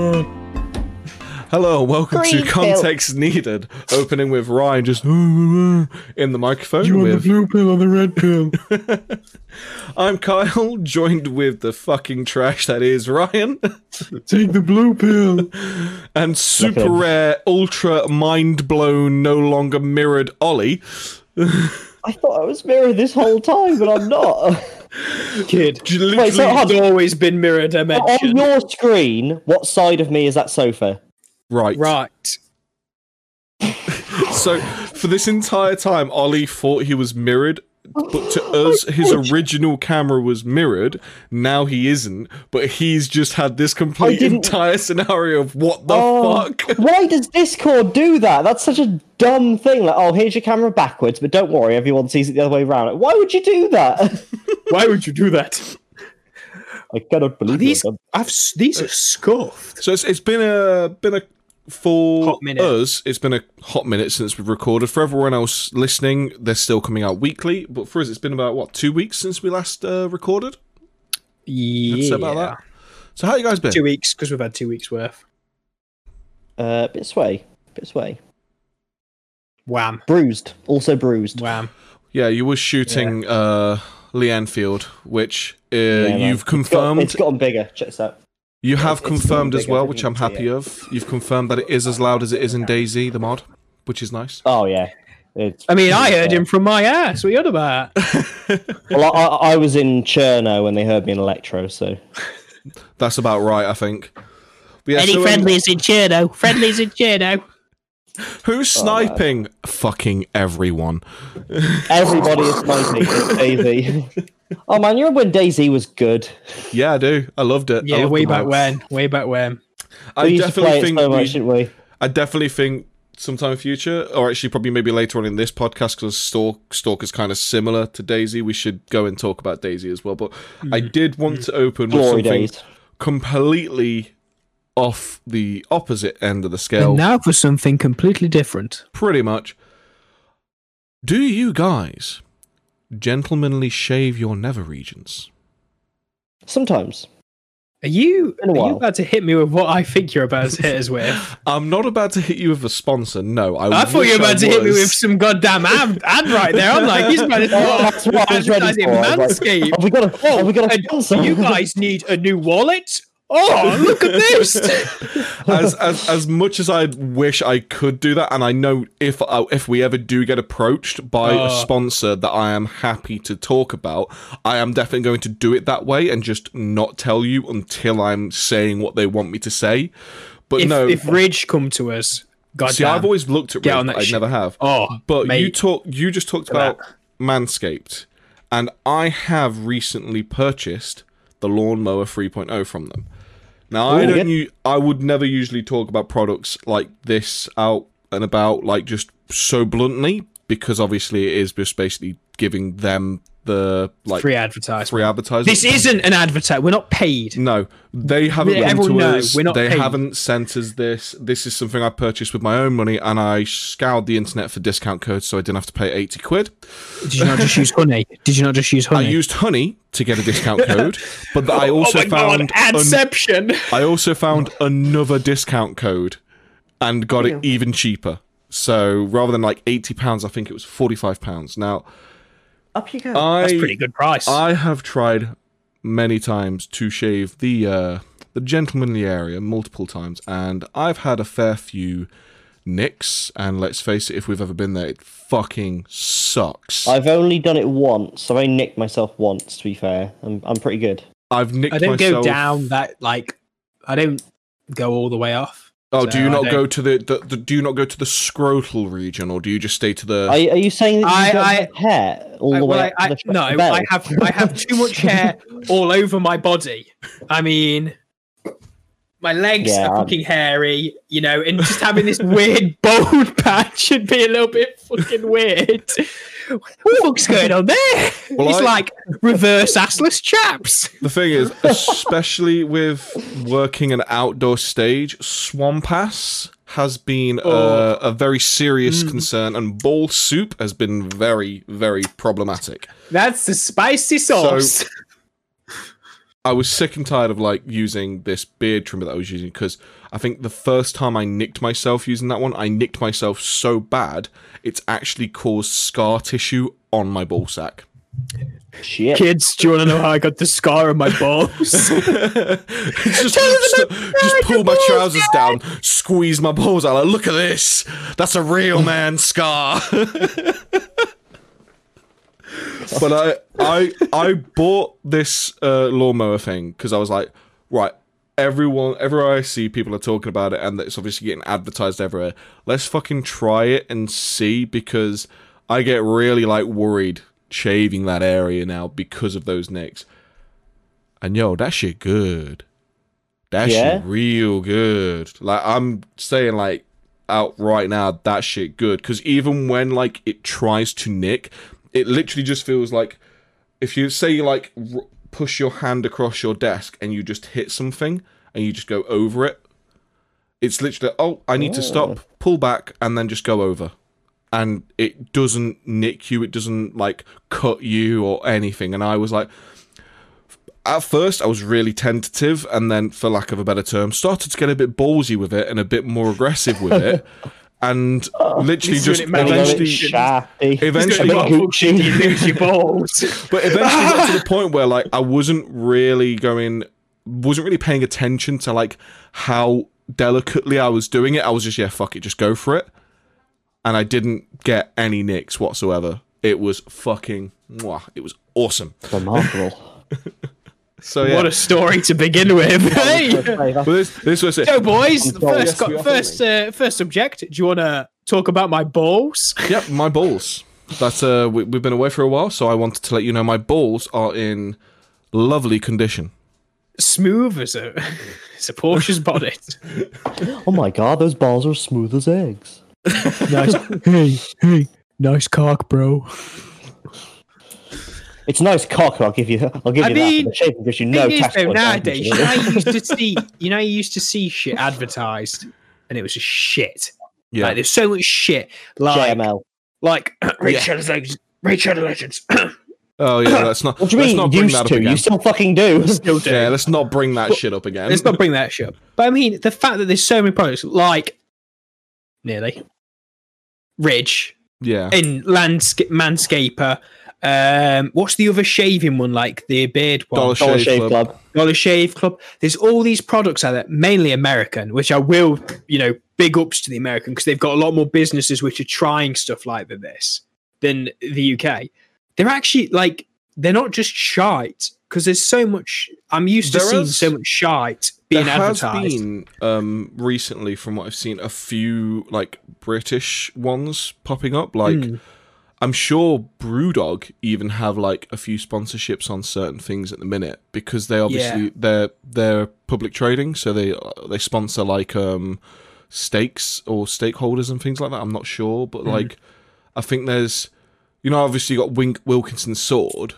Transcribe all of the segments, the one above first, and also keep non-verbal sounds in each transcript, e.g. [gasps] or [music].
[laughs] Hello, welcome Green to Context Needed, opening with Ryan just [laughs] in the microphone. You want the blue pill or the red pill? [laughs] I'm Kyle, joined with the fucking trash that is Ryan, Take the blue pill. and super rare, ultra mind blown, no longer mirrored Ollie. I thought I was mirrored this whole time, but I'm not. Kid. J- Wait, so Literally, It's always been mirror dimension. on your screen, what side of me is that sofa? right. Right. [laughs] So for this entire time, Ollie thought he was mirrored, but to [laughs] us, his original camera was mirrored. Now he isn't, but he's just had this complete entire scenario of what the Oh, fuck. [laughs] Why does Discord do that? That's such a dumb thing. Like, oh, here's your camera backwards, but don't worry, everyone sees it the other way around. Like, why would you do that? [laughs] Why would you do that? I cannot believe These. I've these are uh, scuffed. So it's, it's been a been a for Hot us. It's been a hot minute since we've recorded. For everyone else listening, they're still coming out weekly. But for us, it's been about what two weeks since we last uh, recorded. Yeah. say about that. So how you guys been? Two weeks because we've had two weeks worth. Uh, bit sway, bit sway. Wham. Bruised, also bruised. Wham. Yeah, you were shooting uh, Lee Enfield, which uh, Yeah, you've It's got- confirmed. it's gotten bigger. Check this out. You have it's confirmed as well, which I'm happy it. of. You've confirmed that it is as loud as it is in DayZ, the mod, which is nice. Oh yeah. It's I mean, I heard fair. him from my ass. What are you on about? [laughs] Well, I, I, I was in Cherno when they heard me in Electro, so That's about right, I think. Yeah, Any so, um, friendlies in Cherno? Friendlies in Cherno? Who's Oh, sniping? Fucking everyone. everybody is sniping. It's [laughs] DayZ. oh man, you remember when DayZ was good? Yeah, I do. I loved it. Yeah, loved way back when. Way back when. I we used to play definitely it think so much, we, didn't we? I definitely think sometime in future, or actually probably maybe later on in this podcast, because Stalk Stalk is kind of similar to DayZ. We should go and talk about DayZ as well. But I hmm. did want hmm. to open with Glory something days. completely off the opposite end of the scale. And now for something completely different. Pretty much. Do you guys gentlemanly shave your nether regions? Sometimes. Are you, are you about to hit me with what I think you're about to hit us with? [laughs] I'm not about to hit you with a sponsor. No, I, I thought you were about I to hit me with some goddamn ad, ad right there. I'm like, he's about to [laughs] Oh, that's what I was ready advertising for. I like, Manscaped. Have we got a? Oh, have we got a and sponsor? you guys need a new wallet? Oh, [laughs] look at this! [laughs] as, as as much as I wish I could do that, and I know if uh, if we ever do get approached by a Uh. sponsor that I am happy to talk about, I am definitely going to do it that way and just not tell you until I'm saying what they want me to say. But if, no, if Ridge come to us, God see, I've always looked at Ridge, that I never have. Oh, But mate. you talk, you just talked about Manscaped, and I have recently purchased the Lawnmower 3.0 from them. Now I don't, u- I would never usually talk about products like this out and about, like just so bluntly, because obviously it is just basically giving them the like free advertisement. free advertisement. This isn't an advert. We're not paid. No, they haven't Yeah, everyone to knows, us. we're not they paid. haven't sent us this. This is something I purchased with my own money, and I scoured the internet for discount codes, so I didn't have to pay eighty quid. Did you not just use [laughs] honey? Did you not just use honey? I used honey to get a discount [laughs] code, but I oh also oh my found god, an- Adception! I also found another discount code, and got it even cheaper. So rather than like eighty pounds, I think it was forty five pounds. Now Up you go. I That's pretty good price. I have tried many times to shave the uh, the gentlemanly area multiple times, and I've had a fair few nicks. And let's face it, if we've ever been there, it fucking sucks. I've, I've only done it once. I've only nicked myself once. To be fair, I'm I'm pretty good. I've nicked myself. I don't myself. go down that like. I don't go all the way off. Oh, do you not go to the, the, the do you not go to the scrotal region, or do you just stay to the? Are, are you saying that you I- don't I- have hair all I, the way I, I, the, no, belly? I have I have too much hair [laughs] all over my body. I mean, my legs Yeah, are I'm- fucking hairy, you know, and just having this weird [laughs] bald patch should be a little bit fucking weird. What the fuck's going on there? Well, it's I- like reverse assless chaps. The thing is, especially with working an outdoor stage, swamp ass has been Oh. a, a very serious Mm. concern, and ball soup has been very, very problematic. That's the spicy sauce. I was sick and tired of like using this beard trimmer that I was using because I think the first time I nicked myself using that one, I nicked myself so bad it's actually caused scar tissue on my ball sack. Shit. Kids, do you want to know how I got the scar on my balls? [laughs] just, just, just pull my trousers down, squeeze my balls out. Like, look at this. That's a real man scar. [laughs] but I, I, I bought this uh, lawnmower thing because I was like, right. Everyone, everywhere I see, people are talking about it, and it's obviously getting advertised everywhere. Let's fucking try it and see because I get really like worried shaving that area now because of those nicks. And yo, that shit good. That Yeah? shit real good. Like I'm saying, like out right now, that shit good. Because even when like it tries to nick, it literally just feels like if you say you like r- push your hand across your desk and you just hit something and you just go over it. It's literally oh I need to stop, oh. pull back, and then just go over and it doesn't nick you, it doesn't like cut you or anything. And I was like, at first, I was really tentative, and then, for lack of a better term, started to get a bit ballsy with it and a bit more aggressive with it. [laughs] And literally just it, man. A little bit eventually, eventually got- Gucci. you lose your balls. but eventually got to the [laughs] point where like I wasn't really going, wasn't really paying attention to like how delicately I was doing it. I was just yeah, fuck it, just go for it. And I didn't get any nicks whatsoever. It was fucking, mwah, it was awesome. Remarkable. [laughs] So yeah, What a story to begin with. [laughs] hey. Hey, that's- but this, this was it. So, boys, first, Yes, we first, uh, first subject. Do you want to talk about my balls? [laughs] Yep, my balls. That's uh, we, we've been away for a while, so I wanted to let you know my balls are in lovely condition. Smooth as a [laughs] as a Porsche's bonnet. oh my god, those balls are smooth as eggs. nice. Hey, hey, nice cock, bro. It's nice cock. I'll give you. I'll give I you mean, that. The shape gives you no is, test though, nowadays, you know, how you used to [laughs] see, you know, how you used to see shit advertised, and it was just shit. Yeah, Like, there's so much shit. Like, JML. like [clears throat] Raid Shadow Legends. Raid Legends. [clears throat] oh yeah, [clears throat] let's not. What do you let's mean? not bring Used that up to? again. You still fucking do. [laughs] Still do. Yeah, let's not bring that shit up again. Let's not bring that shit up. But I mean, the fact that there's so many products, like nearly Ridge yeah, in landscape Manscaper. Um, what's the other shaving one? Like the beard one. Dollar Dollar Shave Shave Club. Club. Dollar Shave Club. There's all these products out there, mainly American, which I will, you know, big ups to the American because they've got a lot more businesses which are trying stuff like this than the UK. They're actually like they're not just shite because there's so much. I'm used to seeing is- so much shite being there has advertised. been um recently, from what I've seen, a few like British ones popping up. Like Hmm. I'm sure Brewdog even have like a few sponsorships on certain things at the minute because they obviously Yeah. they're they're public trading, so they they sponsor like um stakes or stakeholders and things like that. I'm not sure, but like I think there's you know obviously you got Wink Wilkinson's sword.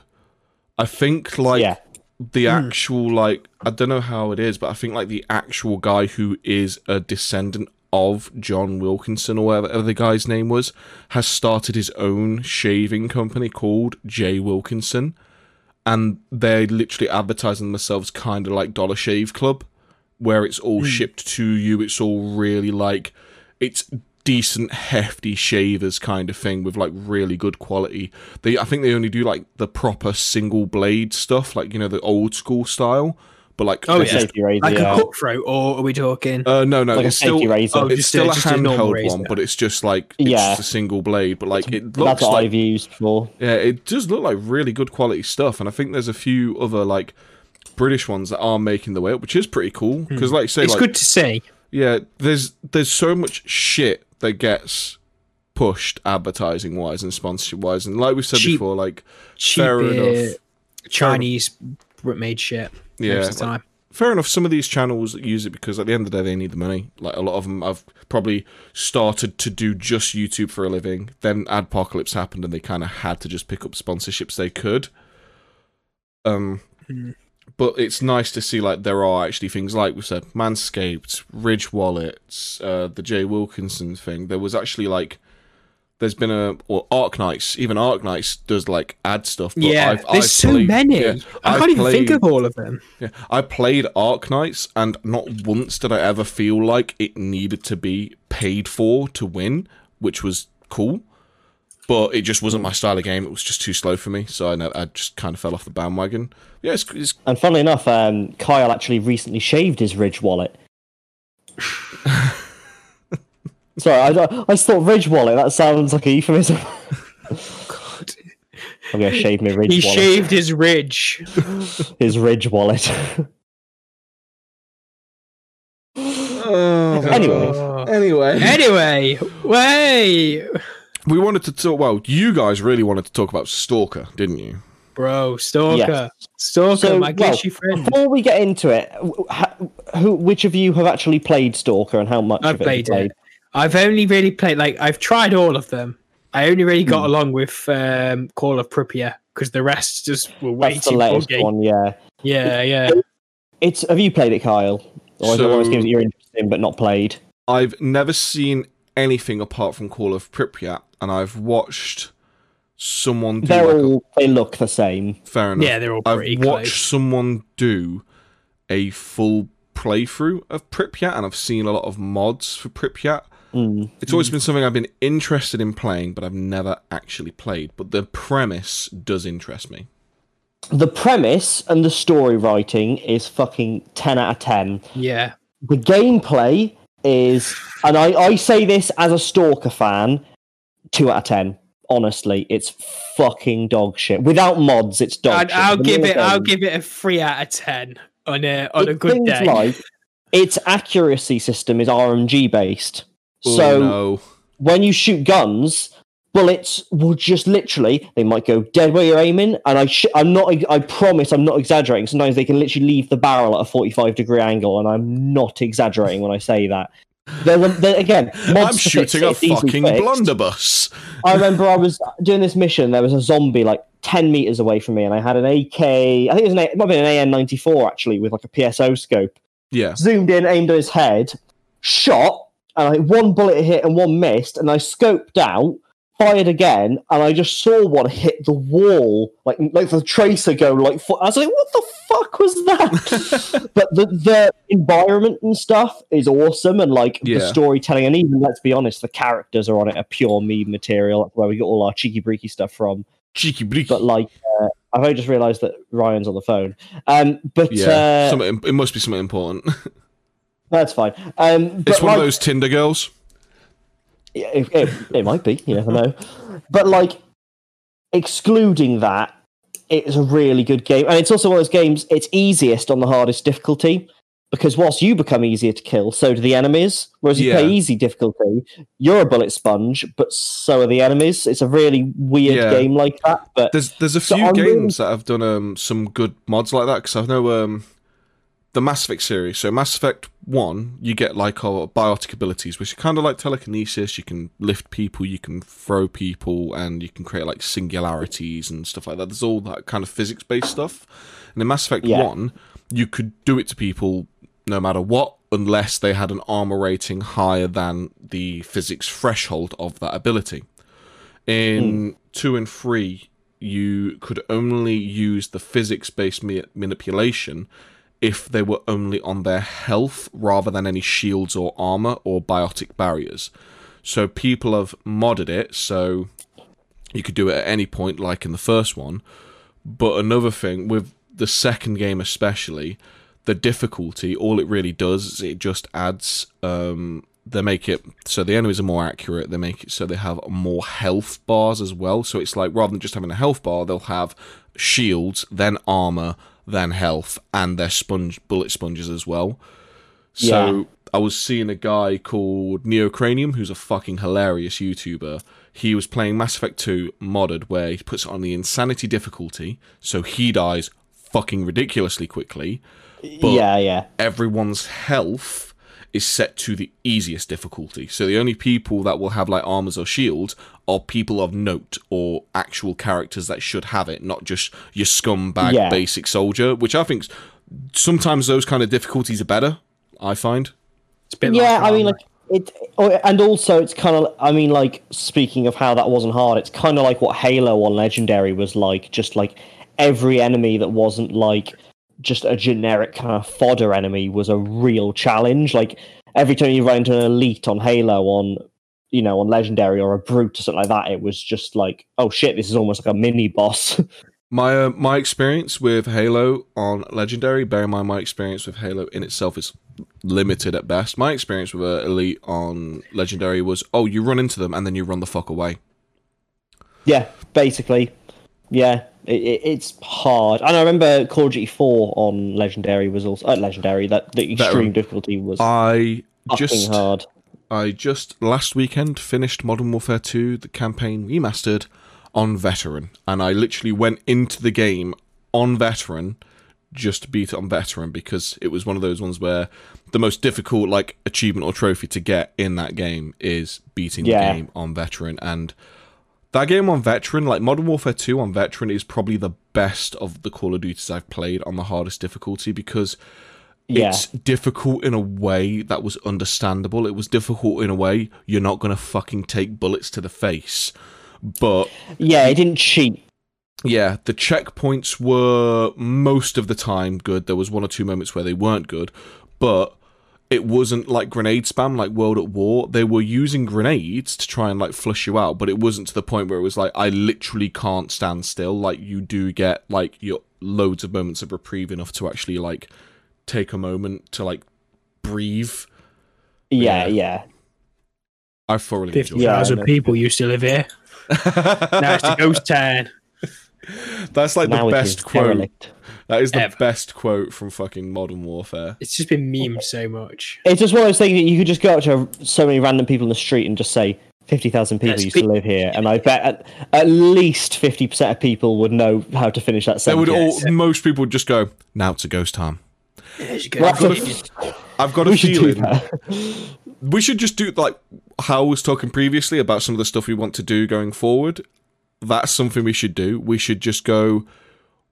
I think like Yeah. the actual like I don't know how it is, but I think like the actual guy who is a descendant of John Wilkinson or whatever the guy's name was has started his own shaving company called J. Wilkinson, and they're literally advertising themselves kind of like Dollar Shave Club, where it's all hmm. shipped to you. It's all really like it's decent hefty shavers kind of thing with like really good quality. They i think they only do like the proper single blade stuff like you know the old school style but like Oh, they yeah. just- Safety razor. like yeah. a cutthroat, or are we talking? uh no no Like a it's still safety razor. Oh, it's just still a- a just a handheld razor. one but it's just like it's Yeah. just a single blade but like it looks That's looks what like I've used before. yeah it does look like really good quality stuff and i think there's a few other like british ones that are making the way up which is pretty cool because like say it's like good to see. Yeah, there's there's so much shit that gets pushed advertising wise and sponsorship wise, and like we said Cheap- before, like Cheap fair uh, enough. Chinese made shit. Yeah, most of the like- time. fair enough. Some of these channels use it because at the end of the day they need the money. Like a lot of them have probably started to do just YouTube for a living. Then Adpocalypse happened and they kind of had to just pick up sponsorships they could. Um, but it's nice to see like there are actually things like we said, Manscaped, Ridge Wallets, uh, the Jay Wilkinson thing. There was actually like there's been a or Arknights, even Arknights does like add stuff. But yeah, I've, there's I've so played- many. yeah, I I've can't even think of all of them. Yeah, I played Arknights, and not once did I ever feel like it needed to be paid for to win, which was cool. But it just wasn't my style of game. It was just too slow for me, so I, know, I just kind of fell off the bandwagon. Yeah, it's, it's And funnily enough, um, Kyle actually recently shaved his Ridge wallet. [laughs] Sorry, I, I just thought Ridge wallet. That sounds like a euphemism. [laughs] God. I'm gonna shave my Ridge He wallet. shaved his ridge. His Ridge wallet. Oh, [laughs] anyway. Oh. anyway. Anyway, way, We wanted to talk. Well, you guys really wanted to talk about Stalker, didn't you? bro, stalker, Yes. stalker, So, my well, friend. Before we get into it, wh- who, which of you have actually played Stalker and how much I've of it have you played it. I've only really played like I've tried all of them. I only really got along with um, Call of Pripyat because the rest just were way That's the too latest buggy. one, yeah. Yeah, yeah. It's have you played it, Kyle? Or is it one of those So- games that you're interested in but not played? I've never seen anything apart from Call of Pripyat, and I've watched someone do They're like a- all they look the same. fair enough. Yeah, they're all I've pretty watched close. someone do a full playthrough of Pripyat, and I've seen a lot of mods for Pripyat. Mm. It's always been something I've been interested in playing, but I've never actually played. But the premise does interest me. The premise and the story writing is fucking ten out of ten. Yeah. The gameplay is, and I, I say this as a Stalker fan, two out of ten. Honestly, it's fucking dog shit. Without mods, it's dog I'd, shit. I'll give Vanilla it. I'll give it a three out of ten on a on a It's good things day. Like, its accuracy system is RNG based. Oh, so no. when you shoot guns, bullets will just literally they might go dead where you're aiming. And I sh- I'm not I promise I'm not exaggerating. Sometimes they can literally leave the barrel at a 45 degree angle, and I'm not exaggerating when I say that. There's [laughs] a, there, again, I'm shooting a fucking fixed. blunderbuss. I remember I was doing this mission. There was a zombie like ten meters away from me, and I had an AK. I think it was an A- it might have been an AN94 actually, with like a PSO scope. Yeah. Zoomed in, aimed at his head, shot, and I one bullet hit and one missed, and I scoped out, fired again, and I just saw one hit the wall, like like the tracer go like. I was like, what the fuck was that? [laughs] but the the environment and stuff is awesome, and like the storytelling, and even let's be honest, the characters are on it are pure meme material. That's where we get all our cheeky breaky stuff from. Cheeky breeky, But like, uh, I've only just realised that Ryan's on the phone. Um, but yeah. uh, it must be something important. [laughs] that's fine. Um, but it's one like, of those Tinder girls. Yeah, It, it, it might be. You never know. But like, excluding that, it's a really good game, and it's also one of those games. It's easiest on the hardest difficulty because whilst you become easier to kill, so do the enemies. Whereas you play easy difficulty, you're a bullet sponge, but so are the enemies. It's a really weird Yeah. game like that. But There's there's a So few really- games that have done um some good mods like that because I know um the Mass Effect series. So Mass Effect One, you get like uh, biotic abilities, which are kind of like telekinesis. You can lift people, you can throw people, and you can create like singularities and stuff like that. There's all that kind of physics based stuff. And in Mass Effect Yeah. One, you could do it to people no matter what, unless they had an armor rating higher than the physics threshold of that ability. In two and three, you could only use the physics based ma- manipulation if they were only on their health rather than any shields or armor or biotic barriers. So people have modded it so you could do it at any point, like in the first one. But another thing with the second game, especially, the difficulty, all it really does is it just adds. Um, they make it so the enemies are more accurate. They make it so they have more health bars as well. So it's like rather than just having a health bar, they'll have shields, then armor, then health, and their sponge bullet sponges as well. So Yeah. I was seeing a guy called Neocranium, who's a fucking hilarious YouTuber. He was playing Mass Effect 2 modded, where he puts it on the insanity difficulty, so he dies fucking ridiculously quickly. But yeah, yeah, everyone's health is set to the easiest difficulty. So the only people that will have like armors or shields are people of note or actual characters that should have it, not just your scumbag Yeah. basic soldier, which I think sometimes those kind of difficulties are better, I find. It's a bit yeah. like I mean, um, like it oh, and also it's kind of i mean like speaking of how that wasn't hard it's kind of like what halo on legendary was like just like every enemy that wasn't like just a generic kind of fodder enemy was a real challenge like every time you run into an elite on halo on you know on legendary or a brute or something like that it was just like oh shit this is almost like a mini boss [laughs] My uh, my experience with Halo on Legendary, bear in mind my experience with Halo in itself is limited at best. My experience with uh, Elite on Legendary was, oh, you run into them and then you run the fuck away. Yeah, basically. Yeah, it, it, it's hard. And I remember Call of Duty 4 on Legendary was also uh, Legendary. That the extreme difficulty was I just hard. I just last weekend finished Modern Warfare 2, the campaign remastered on veteran, and I literally went into the game on veteran just to beat it on veteran because it was one of those ones where the most difficult like achievement or trophy to get in that game is beating Yeah. the game on veteran and that game on veteran like modern warfare 2 on veteran is probably the best of the call of duties i've played on the hardest difficulty because Yeah, it's difficult in a way that was understandable. It was difficult in a way you're not going to fucking take bullets to the face. But yeah, it didn't cheat. yeah, the checkpoints were most of the time good. There was one or two moments where they weren't good, but it wasn't like grenade spam like World at War. They were using grenades to try and like flush you out, but it wasn't to the point where it was like I literally can't stand still. Like you do get like your loads of moments of reprieve enough to actually like take a moment to like breathe. Yeah, Yeah. yeah. I thoroughly Fifty enjoyed Yeah, thousand people used to live here. [laughs] Now it's a ghost town. That's like now the best quote. derelict. That is the Ever. best quote from fucking Modern Warfare. It's just been memed so much. It's just one of those things that you could just go up to so many random people in the street and just say, 50,000 people Yes, used pe- to live here. And I bet at, at least 50% of people would know how to finish that sentence. They would sentence. all. Most people would just go. Now it's a ghost time. There's Well, I've got a, I've got a we feeling that. we should just do like how I was talking previously about some of the stuff we want to do going forward. That's something we should do. We should just go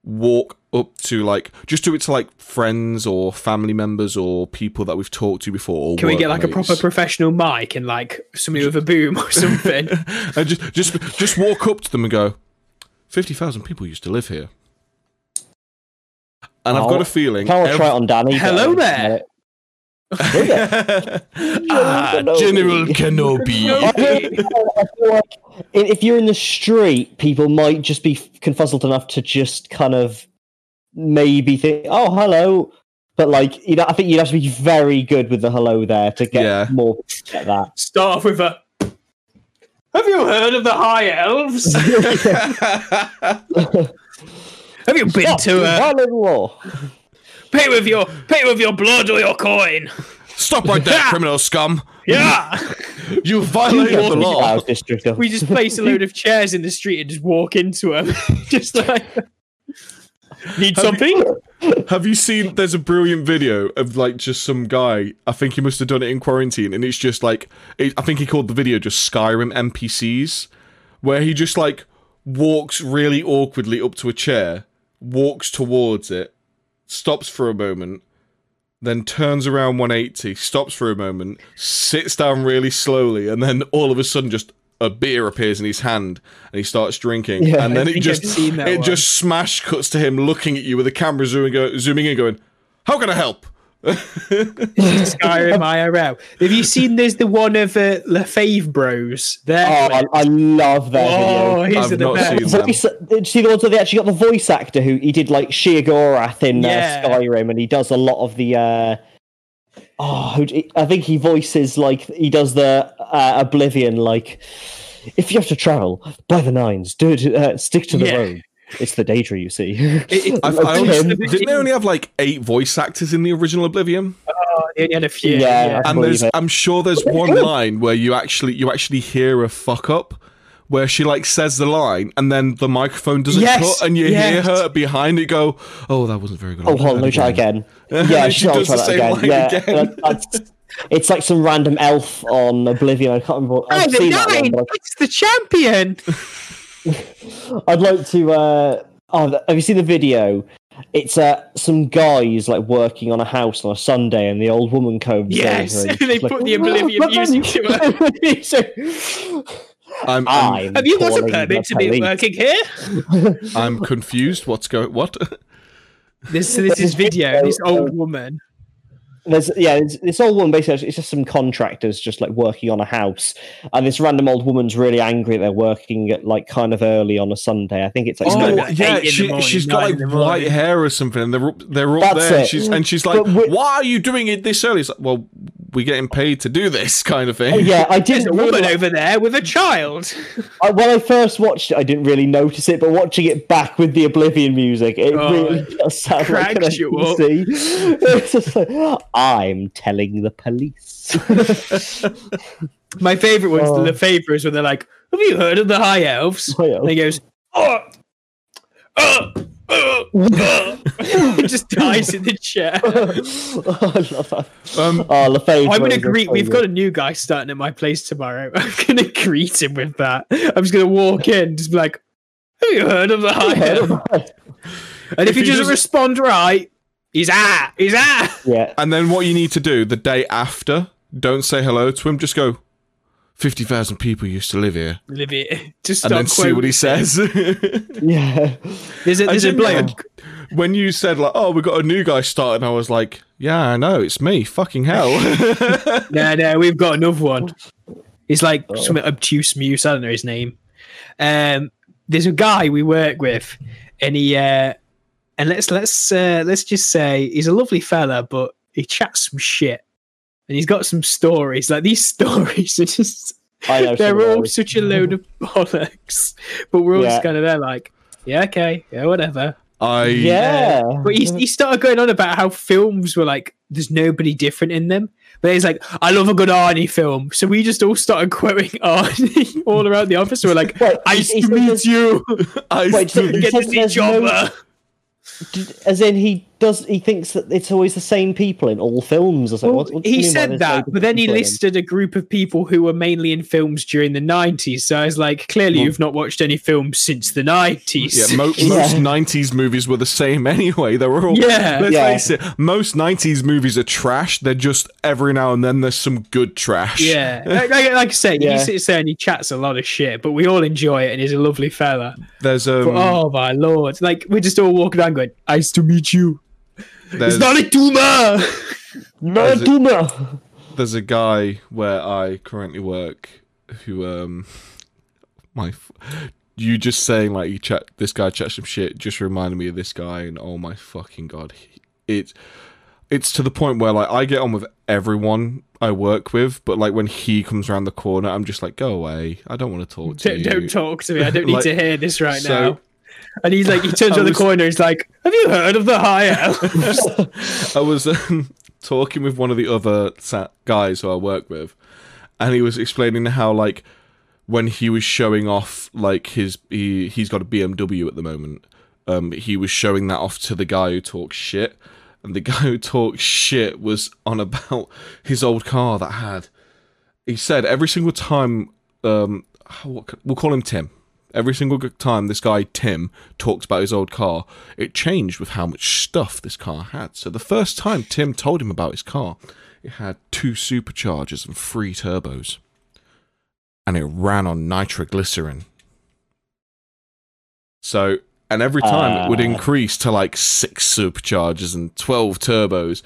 walk up to like just do it to like friends or family members or people that we've talked to before. Or Can we get like a proper professional mic and like somebody with a boom or [laughs] something? [laughs] and just just just walk up to them and go, fifty thousand people used to live here. And I've got Oh, a feeling. Can't ev- try it on Danny. but Hello I- there. ah, General Kenobi. I feel like if you're in the street, people might just be confuzzled enough to just kind of maybe think, "Oh, hello," but like you know, I think you'd have to be very good with the hello there to get Yeah. more people to get that. Start off with a. Have you heard of the High Elves? [laughs] [laughs] [laughs] Have you been Stop, to you a violate the law. Pay with your pay with your blood or your coin? Stop right there, [laughs] criminal scum! Yeah. You [laughs] You violated get the the law. District of- we just place a load of chairs in the street and just walk into them. [laughs] just like need something. Have you seen? There's a brilliant video of like just some guy. I think he must have done it in quarantine, and it's just like it, I think he called the video just Skyrim NPCs, where he just like walks really awkwardly up to a chair, walks towards it, stops for a moment, then turns around 180, stops for a moment, sits down really slowly, and then all of a sudden just a beer appears in his hand and he starts drinking Yeah, and I then it just I've seen that it one. just smash cuts to him looking at you with the camera zooming go, zooming in going how can i help Skyrim IRL. Have you seen? There's the one of uh, Lefebvre Bros. There. Oh, I, I love that Oh, video. he's I've the not best. seen. Voice, did you see the ones where they actually got the voice actor who he did like Sheogorath in Yeah. uh, Skyrim, and he does a lot of the. Uh, oh, who d- I think he voices like he does the uh, Oblivion. Like, if you have to travel by the nines, do it. Uh, stick to the Yeah. road. It's the data you see. It- it- [laughs] I, I only, [laughs] didn't they only have like eight voice actors in the original oblivion oh, they only had a few. Yeah. yeah. and there's it. i'm sure there's one line where you actually you actually hear a fuck up where she like says the line and then the microphone doesn't Yes, cut and you hear her behind it go oh that wasn't very good Oh, hold on, let me try again. [laughs] Yeah, She she's does try the that again. line Yeah, again. that- it's like some random elf on Oblivion. I can't remember. By I've the seen that one, but it's the champion. I'd like to. Uh, oh, have you seen the video? it's uh, some guys like working on a house on a Sunday, and the old woman comes Yes, over. and [laughs] they she's put the Oblivion music to [laughs] it. I'm, I'm, I'm Have you got a permit the to be working here? I'm confused. What's going? What? This this is video. This old woman. There's yeah, it's, this old woman basically it's just some contractors just like working on a house, and this random old woman's really angry. They're working at like kind of early on a Sunday. I think it's like Oh, like yeah, eight in the she, morning, she's got like white hair or something, and they're up, they're up That's there. And she's, and she's like, "Why are you doing it this early?" It's like, "Well, we're getting paid to do this [laughs] kind of thing." Oh, yeah, I [laughs] didn't a woman really, over there with a child. [laughs] I, when I first watched it, I didn't really notice it, but watching it back with the Oblivion music, it Oh, really does sound like an you up. It's just like, I'm telling the police. [laughs] My favorite one's Oh. the Lefebvre is when they're like, "Have you heard of the High Elves?" High And he goes, "Oh, oh, oh, oh." [laughs] He just dies in the chair. [laughs] I love that. Um, Oh, Lefebvre I'm gonna greet. We've got a new guy starting at my place tomorrow. I'm gonna greet him with that. I'm just gonna walk in, just be like, "Have you heard of the High Elves?" And if, If he he doesn't doesn't- respond right, he's ah, he's ah. Yeah. and then what you need to do the day after, don't say hello to him. Just go. Fifty thousand people used to live here, Live it. [laughs] Just and start then see what he says. [laughs] Yeah. There's a, there's a didn't when you said like, "Oh, we got a new guy starting," I was like, "Yeah, I know, it's me." Fucking hell. [laughs] No, no, we've got another one. He's like Oh. some obtuse muse. I don't know his name. Um, there's a guy we work with, and he uh, and let's let's uh, let's just say he's a lovely fella, but he chats some shit, and he's got some stories. Like these [laughs] stories are just they're all those. such a load of bollocks. But we're all just kind of there, like, yeah, okay, yeah, whatever. I Yeah. But he, he started going on about how films were like, there's nobody different in them. But he's like, I love a good Arnie film. So we just all started [laughs] quoting Arnie all around the office. We're like, Wait, I used to meet you. [laughs] I Wait, so still- he Get to said see there's no- Jobber. As in, he does. He thinks that it's always the same people in all films. Or something. Well, What- what he said that, but then he people in listed a group of people who were mainly in films during the 90s. So I was like, clearly Well- you've not watched any films since the 90s. Yeah, mo- [laughs] Yeah. most '90s movies were the same [laughs] anyway. They were all. Yeah. let's Yeah. face it. Most '90s movies are trash. They're just every now and then there's some good trash. Yeah, [laughs] like, like like I say, Yeah. he sits there and he chats a lot of shit, but we all enjoy it, and he's a lovely fella. There's um. But, oh my lord! Like we're just all walking around going, "Nice to meet you." There's, It's not a tumor. No, Is it- Duma. there's a guy where I currently work who um. My. You just saying like you chat this guy chats some shit just reminded me of this guy and oh my fucking god he, it it's to the point where like I get on with everyone I work with but like when he comes around the corner I'm just like go away I don't want to talk to don't, you don't talk to me. I don't need [laughs] Like, to hear this right so- now. And he's like, he turns [laughs] around the corner. He's like, "Have you heard of the high [laughs] elves?" I was um, talking with one of the other guys who I work with, and he was explaining how like when he was showing off like his he he's got a BMW at the moment. Um, he was showing that off to the guy who talks shit, and the [laughs] guy who talks shit was on about his old car that had. He said every single time, um, what, we'll call him Tim. Every single time this guy Tim talked about his old car, it changed with how much stuff this car had. So the first time Tim told him about his car, it had two superchargers and three turbos, and it ran on nitroglycerin. So, and every time it would Ah. increase to like six superchargers and twelve turbos,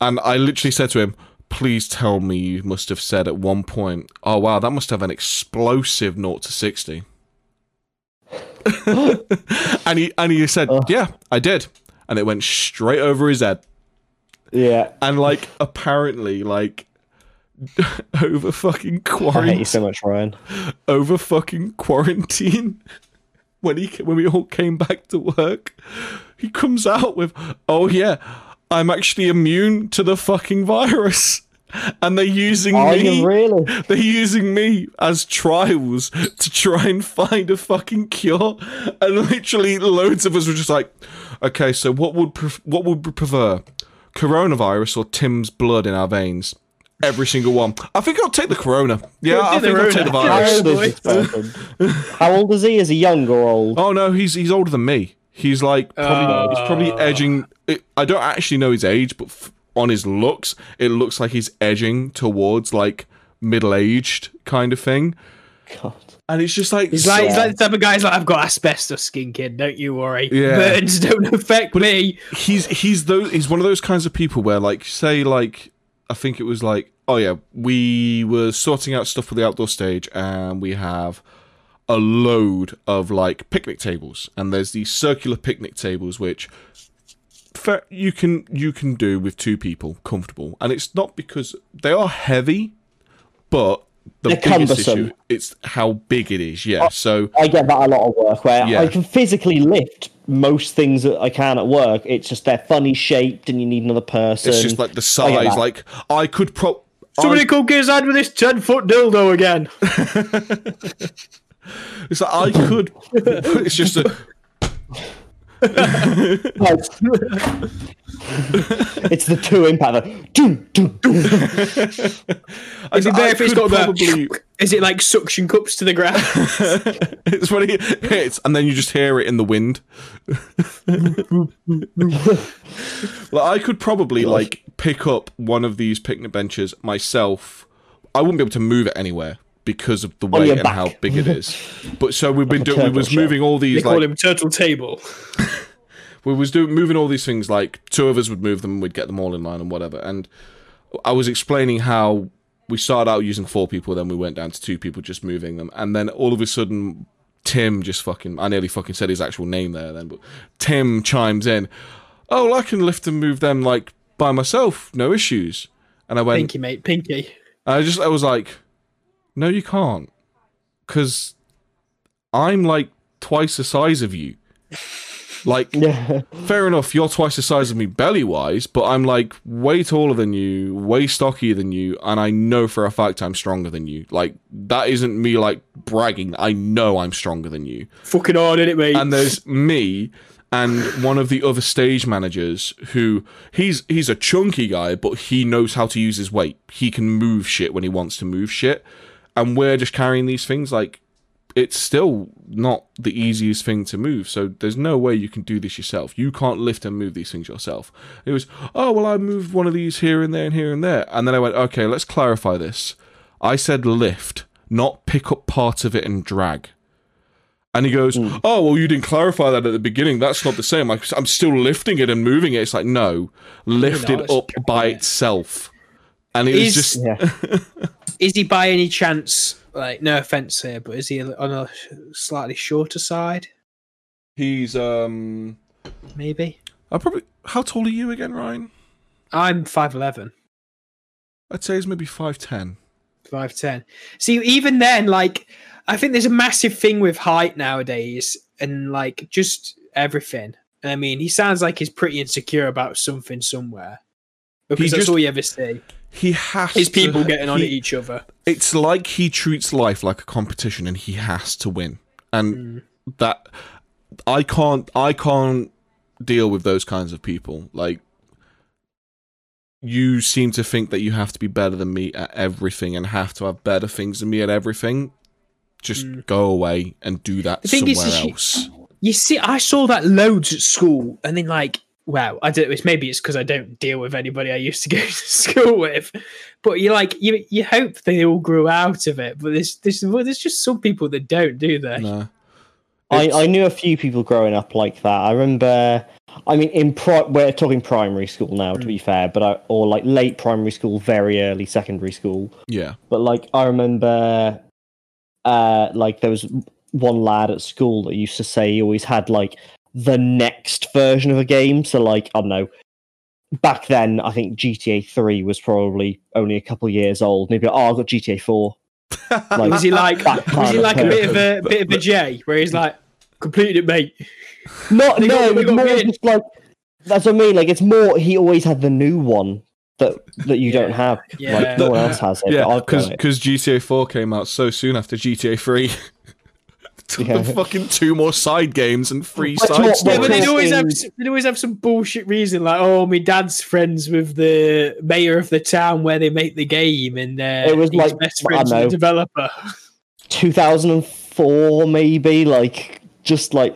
and I literally said to him, "Please tell me you must have said at one point, oh wow, that must have an explosive 0 to 60." [laughs] and he and he said, Ugh. "Yeah, I did," and it went straight over his head. Yeah. And like, apparently, like [laughs] over fucking quarantine. I hate you so much, Ryan. over fucking quarantine, [laughs] when he when we all came back to work, he comes out with, "Oh yeah, I'm actually immune to the fucking virus." [laughs] And they're using Are me. you really? [laughs] They're using me as trials to try and find a fucking cure, and literally loads of us were just like, "Okay, so what would pref- what would we prefer, coronavirus or Tim's blood in our veins?" Every single one. I think I'll take the corona. Yeah, I think I'll take the Rona. How virus. old is this [laughs] person? How old is he? Is he young or old? Oh no, he's he's older than me. He's like probably he's probably Uh. edging. It, I don't actually know his age, but f- on his looks, it looks like he's edging towards like middle aged kind of thing. God. And it's just like He's like, he's Yeah. like the type of guy. He's like, I've got asbestos skin, kid. Don't you worry. Yeah. Burns don't affect me. he's he's those he's one of those kinds of people where like say like I think it was like oh yeah we were sorting out stuff for the outdoor stage and we have a load of like picnic tables and there's these circular picnic tables which fa- you can you can do with two people comfortable and it's not because they are heavy but the They're biggest cumbersome. issue it's how big it is yeah so I get that a lot of work where Yeah. I can physically lift most things that I can at work. It's just they're funny shaped and you need another person. it's just like the size that. like I could pro Somebody come get his with this 10 foot dildo again. [laughs] It's like I could. It's just a. Like- it's the two impact. the Doom, doom, doom. I, Is it I better if it's could got probably. the. Is it like suction cups to the ground? [laughs] It's when it hits, and then you just hear it in the wind. like I could probably like pick up one of these picnic benches myself. I wouldn't be able to move it anywhere because of the weight your and how big it is. [laughs] But so we've been a doing. We was shell. moving all they these call like him Turtle Table. [laughs] we was doing moving all these things like two of us would move them and we'd get them all in line and whatever and i was explaining how we started out using four people then we went down to two people just moving them and then all of a sudden tim just fucking i nearly fucking said his actual name there then but tim chimes in oh well, i can lift and move them like by myself no issues and i went Pinky, mate. Pinky. I just I was like, no, you can't, because I'm like twice the size of you. Like, [laughs] Yeah. fair enough, you're twice the size of me belly wise, but I'm like way taller than you, way stockier than you, and I know for a fact I'm stronger than you. Like, that isn't me like bragging. I know I'm stronger than you Fucking hard, it, mate? and there's me and one of the other stage managers who he's he's a chunky guy but he knows how to use his weight he can move shit when he wants to move shit and we're just carrying these things like it's still not the easiest thing to move so there's no way you can do this yourself you can't lift and move these things yourself it was oh well i moved one of these here and there and here and there and then i went okay let's clarify this i said lift not pick up part of it and drag and he goes, Hmm. "Oh, well, you didn't clarify that at the beginning. That's not the same. Like, I'm still lifting it and moving it. It's like, no, lift it up by yeah. itself." And it was Is- just, Yeah. [laughs] is he by any chance, like, no offense here, but is he on a slightly shorter side? he's um, Maybe. I probably. How tall are you again, Ryan? I'm 5'11. I'd say he's maybe five ten. Five ten. See, even then, like, I think there's a massive thing with height nowadays, and like just everything. I mean, he sounds like he's pretty insecure about something somewhere, because that's just- all you ever see He has is to- people getting on he- at each other. It's like he treats life like a competition, and he has to win. And Mm. that I can't. I can't deal with those kinds of people. Like you seem to think that you have to be better than me at everything and have to have better things than me at everything. Just Mm. go away and do that somewhere is else. You see, I saw that loads at school, and then like, wow, I don't. It's maybe it's because I don't deal with anybody I used to go [laughs] to school with, but you like you you hope they all grew out of it, but there's there's well, there's just some people that don't, do they? Nah. I, I knew a few people growing up like that. I remember, I mean, in pri- we're talking primary school now, to be fair, but I, or like late primary school, very early secondary school. yeah. But like, I remember, uh, like there was one lad at school that used to say he always had like the next version of a game. So like, I don't know. Back then, I think GTA Three was probably only a couple of years old. Maybe oh, I got GTA Four. [laughs] Like, Was he like was he like a bit of person. a bit of a J where he's like completed it, mate? Not no, they it's got more just like that's what I mean. Like it's more he always had the new one that that you don't have. yeah. Like no one else has it. Yeah, but because. GTA 4 came out so soon after GTA 3. [laughs] [laughs] Took Yeah. the fucking two more side games and three What's side more- stories. Yeah, but they'd always have they'd always have some bullshit reason like, oh, my dad's friends with the mayor of the town where they make the game, and uh, It was he's like, best I friends with the developer. 2004 maybe. Like just like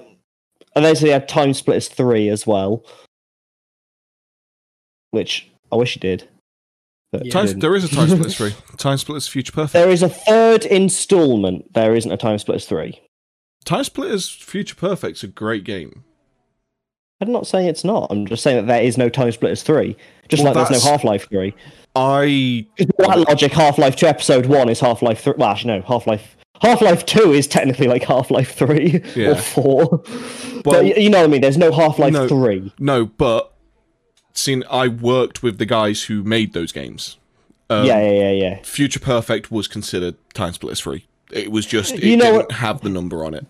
And then so they had Time Splitters 3 as well. Which I wish you did. But Yeah. Time, there is a Time Splitters 3. [laughs] Time Splitters Future Perfect. There is a third installment. There isn't a Time Splitters 3. Time Splitters Future Perfect's a great game. I'm not saying it's not. I'm just saying that there is no Time Splitters 3. Just Well, like there's no Half Life 3. I by that logic, Half Life 2 Episode 1 is Half Life 3. Well, actually, no. Half Life. Half Life 2 is technically like Half Life 3 Yeah. or 4. Well- but you know what I mean? There's no Half Life No. 3. no, but seen I worked with the guys who made those games. Um, yeah, yeah, yeah, yeah. Future Perfect was considered Time Splitters 3. It was just it You know didn't what- have the number on it.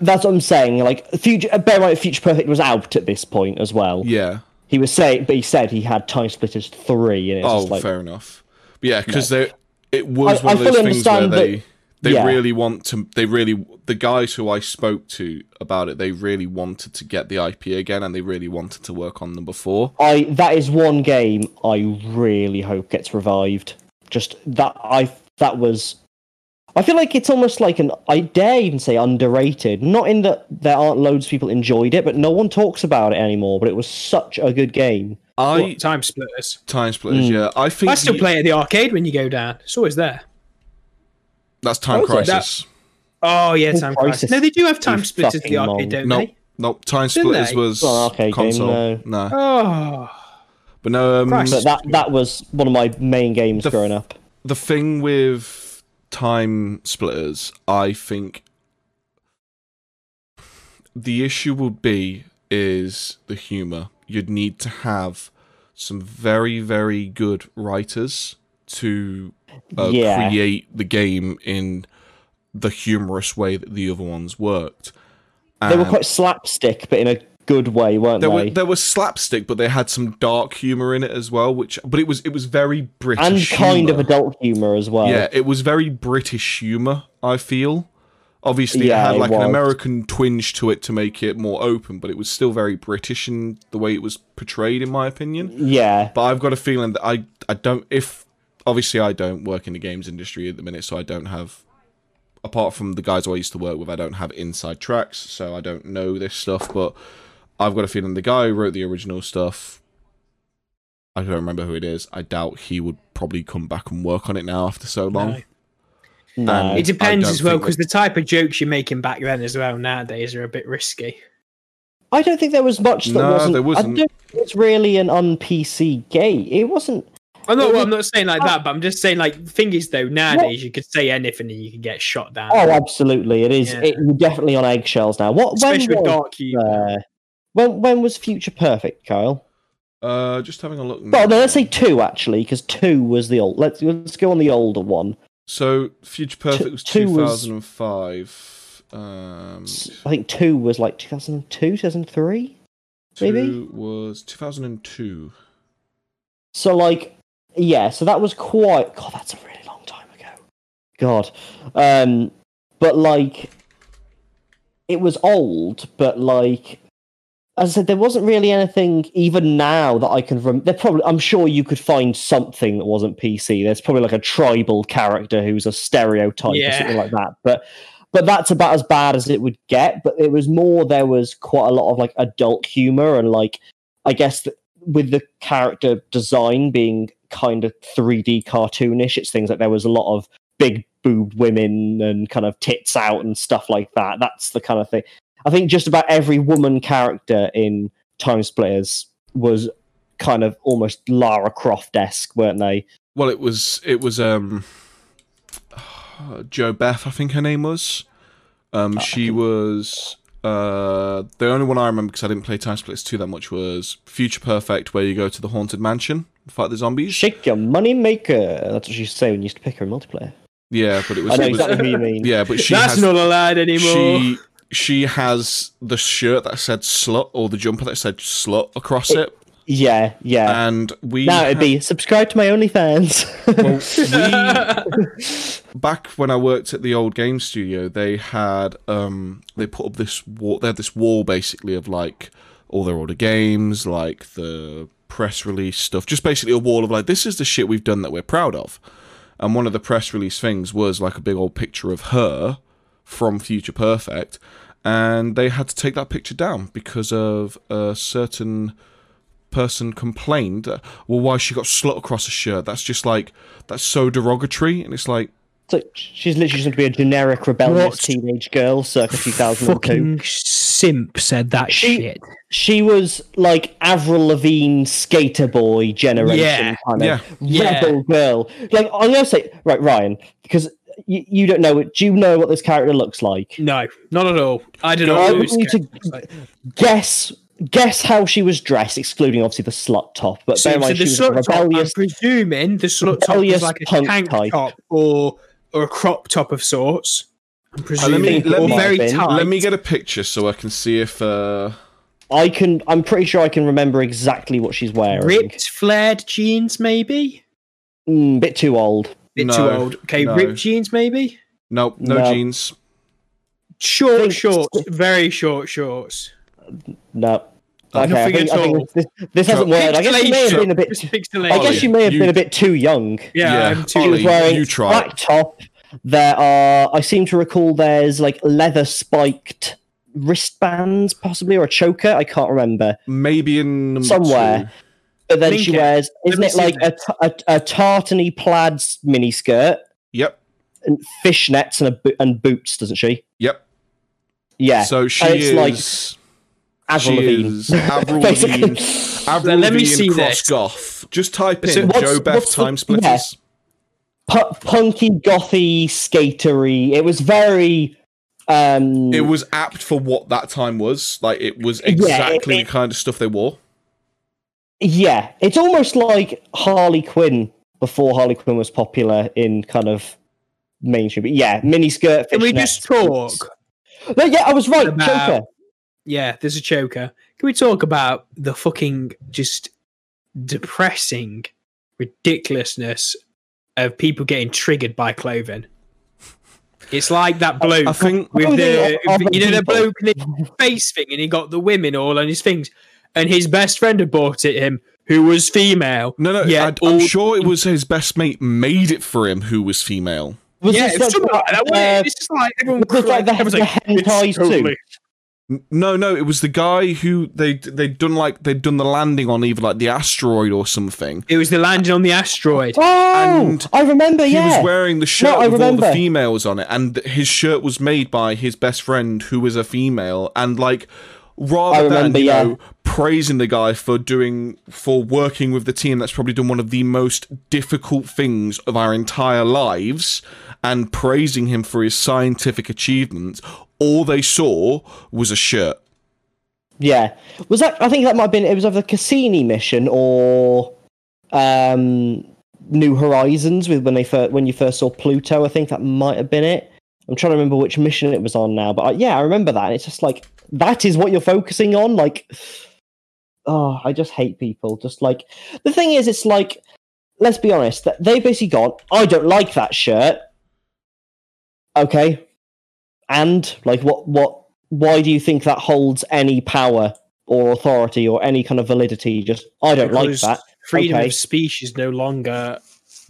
That's what I'm saying. Like, future, uh, bear in mind, Future Perfect was out at this point as well. Yeah. He was saying, but he said he had Time Splitters 3, and it's Oh, like, fair enough. But yeah, because they it was I- one of those things where they that- they yeah. really want to they really the guys who I spoke to about it they really wanted to get the IP again and they really wanted to work on number 4. I that is one game I really hope gets revived. Just that I that was I feel like it's almost like an I dare even say underrated. Not in that there aren't loads of people enjoyed it, but no one talks about it anymore. But it was such a good game. I What, time splitters. Time Splitters, Mm. yeah. I think I still the- play it at the arcade when you go down. It's always there. that's Time Oh, is it? Crisis. Oh yeah, time Crisis. crisis. No, they do have time You splitters at the arcade, mong. don't No, they? no, Time Didn't Splitters they? was It's not an game, console. no. no. Oh, But no, um, But that that was one of my main games The growing up. the thing with time splitters, I think the issue would be is the humor. You'd need to have some very, very good writers to uh, Yeah. create the game in the humorous way that the other ones worked. They were quite slapstick, but in a good way, weren't there they? were there was slapstick, but they had some dark humor in it as well. Which, but it was it was very British and kind humour. of adult humor as well. Yeah, it was very British humor. I feel. Obviously, Yeah, it had it like an. American twinge to it to make it more open, but it was still very British in the way it was portrayed, in my opinion. Yeah. But I've got a feeling that I I don't if obviously I don't work in the games industry at the minute, so I don't have apart from the guys who I used to work with, I don't have inside tracks, so I don't know this stuff. But I've got a feeling the guy who wrote the original stuff. I don't remember who it is. I doubt he would probably come back and work on it now after so long. no. No. It depends as well think because the type of jokes you're making back then as well nowadays are a bit risky. I don't think there was much that No, wasn't. there wasn't. I don't think it's really an un PC game. It wasn't. I'm not. It I'm not saying like that, but I'm just saying like thing is though nowadays you could say anything and you can get shot down. Oh, absolutely, it is. Yeah. It, you're definitely on eggshells now. What? especially when with was, dark humor. uh, when when was Future Perfect, Kyle? Uh, just having a look. Well, no, let's say two actually, because two was the old. Let's let's go on the older one. So, Future Perfect was was- 2005. Um, I think two was like 2002, 2003. maybe? was 2002. So like, yeah. So that was quite. God, that's a really long time ago. God, um, but like, it was old, but like, as I said, there wasn't really anything even now that I can. Rem- there probably, I'm sure you could find something that wasn't PC. There's probably like a tribal character who's a stereotype or something like that. But but that's about as bad as it would get. But it was more. There was quite a lot of like adult humor and like, I guess th- with the character design being kind of 3D cartoonish, it's things like there was a lot of big boobed women and kind of tits out and stuff like that. That's the kind of thing. I think just about every woman character in Time Splitters was kind of almost Lara Croft esque, weren't they? Well, it was it was um [sighs] Jo-Beth, I think her name was. Um, Oh, she was uh the only one I remember because I didn't play Time Splitters 2 that much was Future Perfect, where you go to the haunted mansion fight the zombies. Shake your money maker. That's what she used to say when you used to pick her in multiplayer. Yeah, but it was, I know it was exactly who you mean. [laughs] yeah, but she That's has, not allowed anymore. she she has the shirt that said slut or the jumper that said slut across it, Yeah, yeah. and we now it'd had- be subscribe to my OnlyFans. well, we [laughs] back when I worked at the old game studio, they had um they put up this wall. They had this wall basically of like all their older games, like the press release stuff. Just basically a wall of like this is the shit we've done that we're proud of. And one of the press release things was like a big old picture of her from Future Perfect. And they had to take that picture down because of a certain person complained. uh, Well, why she got slut across a shirt? That's just like that's so derogatory, and it's like So she's literally just going to be a generic rebellious What? teenage girl circa 2002. Fucking simp said that She- shit. She was like Avril Lavigne skater boy generation Yeah. kind of Yeah. Yeah. rebel girl. Like I'm going to say, right, Ryan, because you, you don't know it. Do you know what this character looks like? No, not at all. I don't know. I who would need to- like. Guess guess how she was dressed, excluding obviously the slut top. But So, bear in so mind, the she was a slut top, I'm rebellious. presuming the slut top was like a tank type. top or or a crop top of sorts. I'm presuming, me- let or me- very Let tight. let me get a picture so I can see if. uh I can. I'm pretty sure I can remember exactly what she's wearing. ripped, flared jeans, maybe. Mm, bit too old. Bit No, too old. Okay, no. ripped jeans, maybe. No, no, No. jeans. Short Think- shorts, very short shorts. No. Okay, I think, at I think all. this, this hasn't worked. I guess she may have been a bit. Just I guess she may have you- been a bit too young. Yeah, Yeah, I'm too. She Ollie, wearing you try black top. There are. I seem to recall there's like leather spiked wristbands, possibly, or a choker. I can't remember. Maybe in Somewhere. two. But then Link she it. wears, isn't me it see like a, t- a, a tartany plaid miniskirt Yep, and fishnets and a bo- and boots, doesn't she? yep. Yeah. So she And it's is. like Avril she Lavigne. [laughs] Avril Lavigne. Avril Let me see cross this. goth. Just type in So Jo-Beth time splitters. pu- punky, gothy, skatery. It was very. Um, It was apt for what that time was. Like it was Yeah, it- exactly it- the kind of stuff they wore. Yeah, it's almost like Harley Quinn before Harley Quinn was popular in kind of mainstream. But yeah, miniskirt. Can we just talk? No, yeah, I was right. About- Joker. Yeah, there's a choker. Can we talk about the fucking just depressing ridiculousness of people getting triggered by clothing? It's like that bloke I think with Clothing the of you know the people. bloke in his face thing, and he got the women all on his things, and his best friend had bought it him, who was female. no, no. Yeah, I, I'm all- sure it was his best mate made it for him, who was female. Was yeah, it's something like that. wasn't uh, It's just like everyone was this like the- everyone's the hentai "It's totally-" N- No, no, it was the guy who they they'd done like they'd done the landing on either like the asteroid or something. It was the landing on the asteroid. Oh, And I remember. Yeah, he was wearing the shirt I with all the females on it, and his shirt was made by his best friend, who was a female, and like rather I than remember, you yeah. know praising the guy for doing for working with the team that's probably done one of the most difficult things of our entire lives and praising him for his scientific achievements all they saw was a shirt yeah. Was that? I think that might have been. It was either the Cassini mission or um, New Horizons with when they first when you first saw Pluto. I think that might have been it. I'm trying to remember which mission it was on now, but I, yeah, I remember that. And it's just like that is what you're focusing on. Like, oh, I just hate people. Just like the thing is, it's like let's be honest. that They basically gone. I don't like that shirt. Okay, and like what what why do you think that holds any power or authority or any kind of validity just i don't Because like that Freedom Okay. of speech is no longer.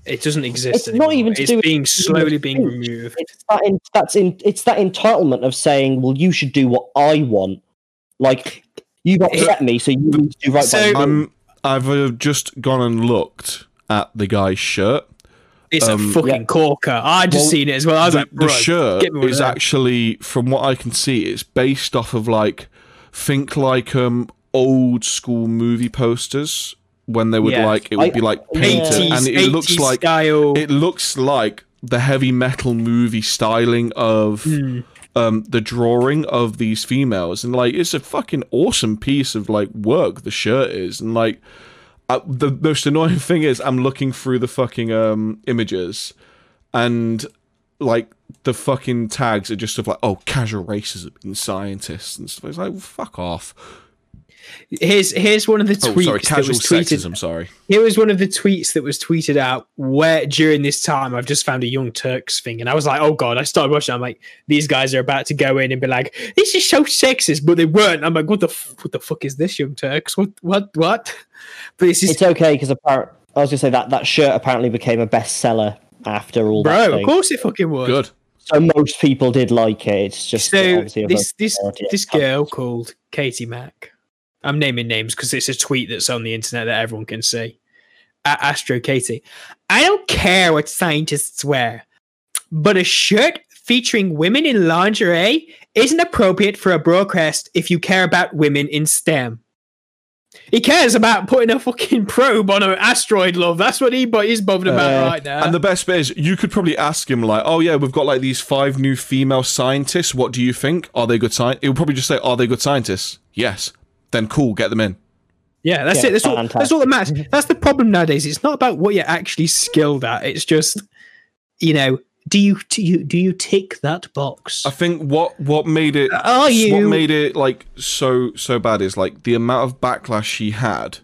It doesn't exist It's not even to it's do with being freedom of slowly being speech. removed. it's that in, that's in it's that entitlement of saying well you should do what i want like you've upset me so you need to do right So- by me. i'm i've uh, just gone and looked at the guy's shirt It's Um, a fucking yeah. corker. I just Well, seen it as well. I was the, like, the shirt get me one of is them. actually from what i can see it's based off of like think like um old school movie posters when they would Yeah. like it would I- be like painted 80s, and it looks like style. it looks like the heavy metal movie styling of Hmm. um the drawing of these females and like it's a fucking awesome piece of like work the shirt is and like uh, the most annoying [laughs] thing is i'm looking through the fucking um images and like the fucking tags are just of like oh casual racism and scientists and stuff it's like fuck off Here's here's one of the oh tweets sorry that casual was tweeted. sexism sorry Here was one of the tweets that was tweeted out where during this time I've just found a Young Turks thing, and I was like, oh god! I started watching. I'm like, these guys are about to go in and be like, this is so sexist, but they weren't. I'm like, what the f- what the fuck is this, Young Turks? What what what? But this is it's okay because apparently i was gonna say that that shirt apparently became a bestseller after all that bro. thing. Of course it fucking was. good So most people did like it. It's just so this this majority this girl called Katie Mack. I'm naming names because it's a tweet that's on the internet that everyone can see. At Astro Katie, I don't care what scientists wear, but a shirt featuring women in lingerie isn't appropriate for a broadcast if you care about women in STEM. He cares about putting a fucking probe on an asteroid, love. That's what he he's bothered about Uh, right now. And the best bit is, you could probably ask him like, "Oh yeah, we've got like these five new female scientists. What do you think? Are they good scientists?" He'll probably just say, "Are they good scientists?" Yes. Then cool, get them in. Yeah, that's Yeah, it. That's all, that's all that matters. That's the problem nowadays. It's not about what you're actually skilled at. It's just, you know, do you do you do you tick that box? I think what what made it Are you what made it like so so bad is like the amount of backlash he had.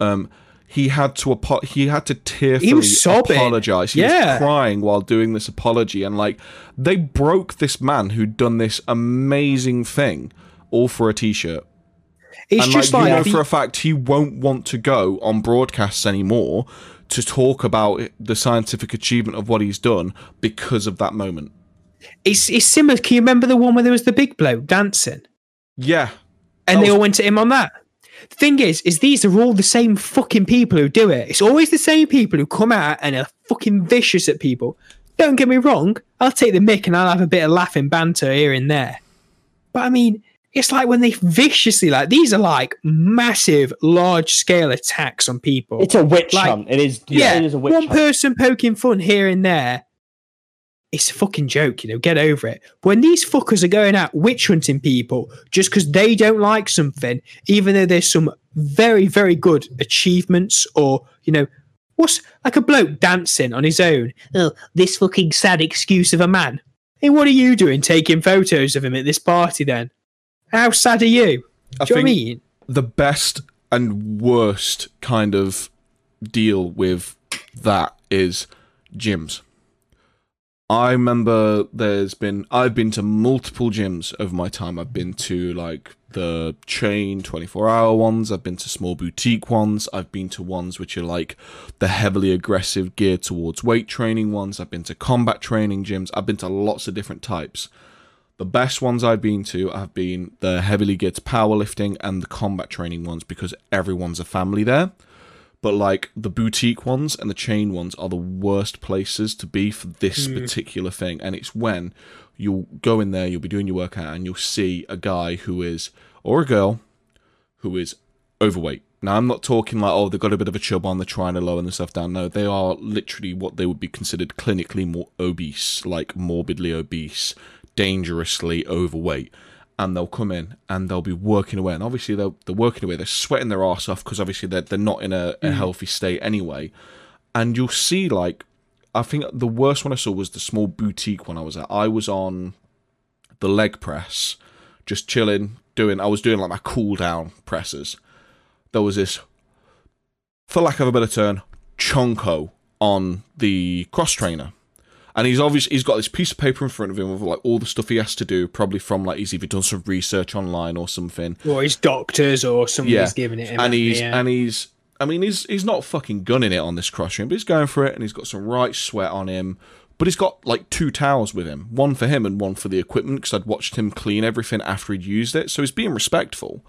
Um, he had to apo- he had to tearfully sobbing. apologize. He Yeah. was crying while doing this apology, and like they broke this man who'd done this amazing thing all for a t-shirt. It's and just like, like, you know the- for a fact he won't want to go on broadcasts anymore to talk about the scientific achievement of what he's done because of that moment. it's it's similar. Can you remember the one where there was the big bloke dancing, Yeah, and That they was- all went to him on that? The thing is, is these are all the same fucking people who do it. It's always the same people who come out and are fucking vicious at people. Don't get me wrong. I'll take the mic and I'll have a bit of laughing banter here and there. But I mean, it's like when they viciously like these are like massive, large scale attacks on people. It's a witch Like- hunt. It is. yeah, it is a witch one hunt. person poking fun here and there. It's a fucking joke, you know. Get over it. When these fuckers are going out witch hunting people just because they don't like something, even though there's some very, very good achievements, or you know, what's like a bloke dancing on his own? Oh, this fucking sad excuse of a man. Hey, what are you doing taking photos of him at this party then? How sad are you? I Do you know what I mean? the best and worst kind of deal with that is gyms. I remember there's been I've been to multiple gyms over my time. I've been to like the chain 24 hour ones, I've been to small boutique ones, I've been to ones which are like the heavily aggressive geared towards weight training ones, I've been to combat training gyms, I've been to lots of different types. The best ones I've been to have been the heavily geared powerlifting and the combat training ones because everyone's a family there. But like the boutique ones and the chain ones are the worst places to be for this hmm. particular thing. And it's when you'll go in there, you'll be doing your workout, and you'll see a guy who is, or a girl, who is overweight. Now, I'm not talking like, oh, they've got a bit of a chub on, they're trying to lower themselves down. No, they are literally what they would be considered clinically more obese, like morbidly obese, dangerously overweight. And they'll come in and they'll be working away. And obviously, they're, they're working away, they're sweating their ass off because obviously they're, they're not in a, a mm. healthy state anyway. And you'll see, like, I think the worst one I saw was the small boutique one I was at. I was on the leg press, just chilling, doing. I was doing like my cool down presses. There was this, for lack of a better term, chonko on the cross trainer, and he's obviously he's got this piece of paper in front of him with like all the stuff he has to do, probably from like he's either done some research online or something. Or his doctors or somebody's Yeah, giving it him. and he's yeah. and he's I mean he's he's not fucking gunning it on this cross train, but he's going for it and he's got some right sweat on him. But he's got like two towels with him, one for him and one for the equipment because I'd watched him clean everything after he'd used it. So he's being respectful.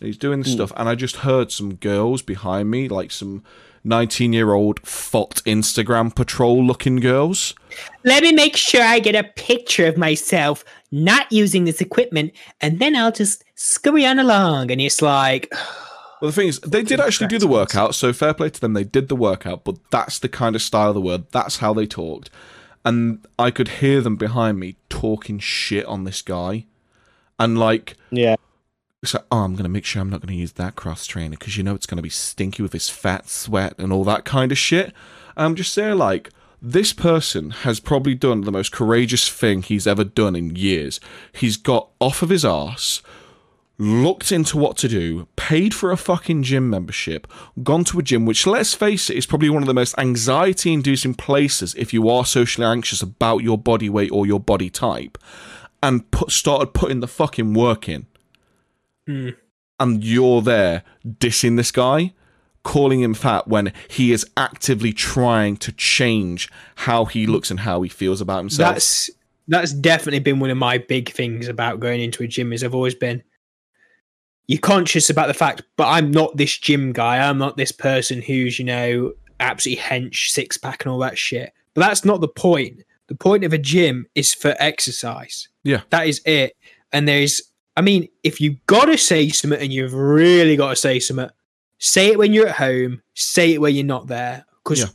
And he's doing this stuff, and I just heard some girls behind me, like some 19 year old fot Instagram patrol looking girls. Let me make sure I get a picture of myself not using this equipment, and then I'll just scurry on along. and it's like, [sighs] Well, the thing is, they did actually do the workout, so fair play to them. They did the workout, but that's the kind of style of the word. That's how they talked. And I could hear them behind me talking shit on this guy. And like, Yeah. It's like, oh, I'm going to make sure I'm not going to use that cross trainer because you know it's going to be stinky with his fat sweat and all that kind of shit. I'm just saying, like, this person has probably done the most courageous thing he's ever done in years. He's got off of his ass, looked into what to do, paid for a fucking gym membership, gone to a gym, which, let's face it, is probably one of the most anxiety inducing places if you are socially anxious about your body weight or your body type, and put, started putting the fucking work in. Hmm. And you're there dissing this guy, calling him fat when he is actively trying to change how he looks and how he feels about himself. that's that's definitely been one of my big things about going into a gym is I've always been you're conscious about the fact, but I'm not this gym guy. I'm not this person who's, you know, absolutely hench, six pack and all that shit. But that's not the point. The point of a gym is for exercise. Yeah. That is it. And there's I mean, if you gotta say something and you've really gotta say something, say it when you're at home, say it when you're not there. Because Yeah.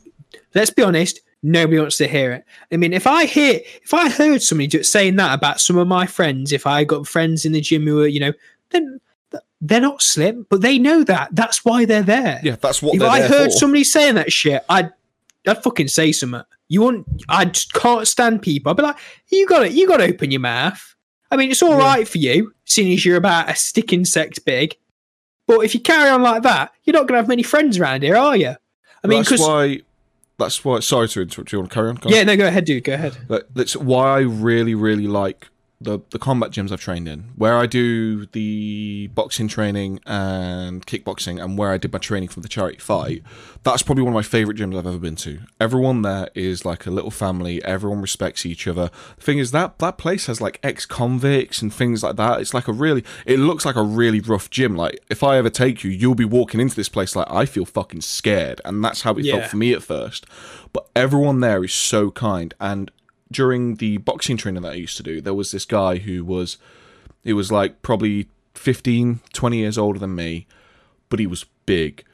let's be honest, nobody wants to hear it. I mean, if I hear, if I heard somebody saying that about some of my friends, if I got friends in the gym who are, you know, then they're not slim, but they know that. That's why they're there. Yeah, that's what if I heard for. somebody saying that shit, I'd, I'd fucking say something. You want? I just can't stand people. I'd be like, you got it. You got to open your mouth. I mean, it's all right for you, seeing as you're about a stick insect big. But if you carry on like that, you're not going to have many friends around here, are you? I mean, that's because why. That's why. Sorry to interrupt. Do you want to carry on? Go on. yeah, no, go ahead, dude. Go ahead. That- That's why I really, really like the the combat gyms I've trained in, where I do the boxing training and kickboxing, and where I did my training for the charity fight. That's probably one of my favorite gyms I've ever been to. Everyone there is like a little family. Everyone respects each other. The thing is that that place has like ex convicts and things like that. It's like a really, it looks like a really rough gym. Like if I ever take you, you'll be walking into this place like I feel fucking scared, and that's how it Yeah. felt for me at first. But everyone there is so kind and during the boxing training that I used to do, there was this guy who was, he was like probably 15, 20 years older than me, but he was big.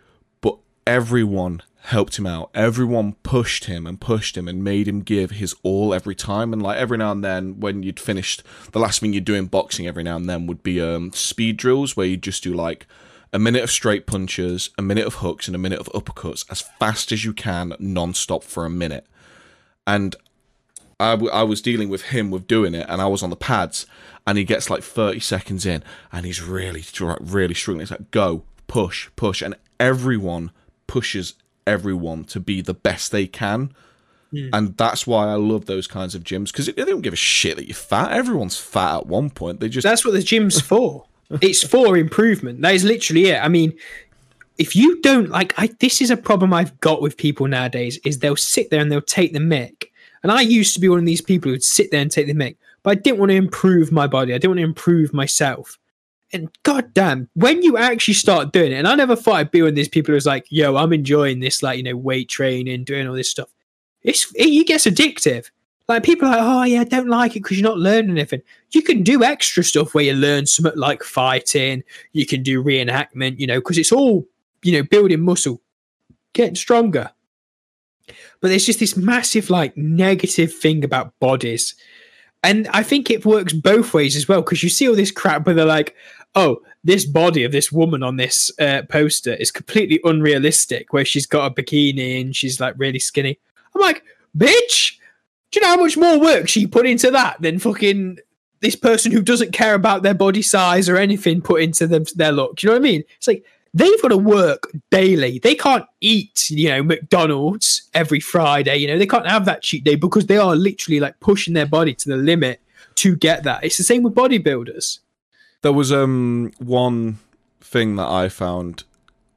But everyone helped him out. Everyone pushed him and pushed him and made him give his all every time. And like every now and then, when you'd finished, the last thing you'd do in boxing every now and then would be um, speed drills where you'd just do like a minute of straight punches, a minute of hooks, and a minute of uppercuts as fast as you can, non stop for a minute. And I, w- I was dealing with him with doing it, and I was on the pads, and he gets like 30 seconds in, and he's really, really struggling. It's like, go, push, push. And everyone pushes everyone to be the best they can. Hmm. And that's why I love those kinds of gyms because they don't give a shit that you're fat. Everyone's fat at one point. They just That's what the gym's [laughs] for. it's for improvement. That is literally it. I mean, if you don't like, I this is a problem I've got with people nowadays. Is they'll sit there and they'll take the mic. And I used to be one of these people who'd sit there and take the mic, but I didn't want to improve my body. I didn't want to improve myself. And goddamn, when you actually start doing it, and I never thought I'd be one of these people who's like, "Yo, I'm enjoying this, like you know, weight training, doing all this stuff." It's it, gets addictive. Like people are like, oh yeah, I don't like it because you're not learning anything. You can do extra stuff where you learn something like fighting. You can do reenactment, you know, because it's all you know, building muscle, getting stronger. But there's just this massive like negative thing about bodies, and I think it works both ways as well because you see all this crap where they're like, oh, this body of this woman on this uh, poster is completely unrealistic, where she's got a bikini and she's like really skinny. I'm like, bitch, do you know how much more work she put into that than fucking this person who doesn't care about their body size or anything put into them their look? Do you know what I mean? It's like they've got to work daily. They can't eat, you know, McDonald's every Friday. You know, they can't have that cheat day because they are literally like pushing their body to the limit to get that. It's the same with bodybuilders. There was um one thing that I found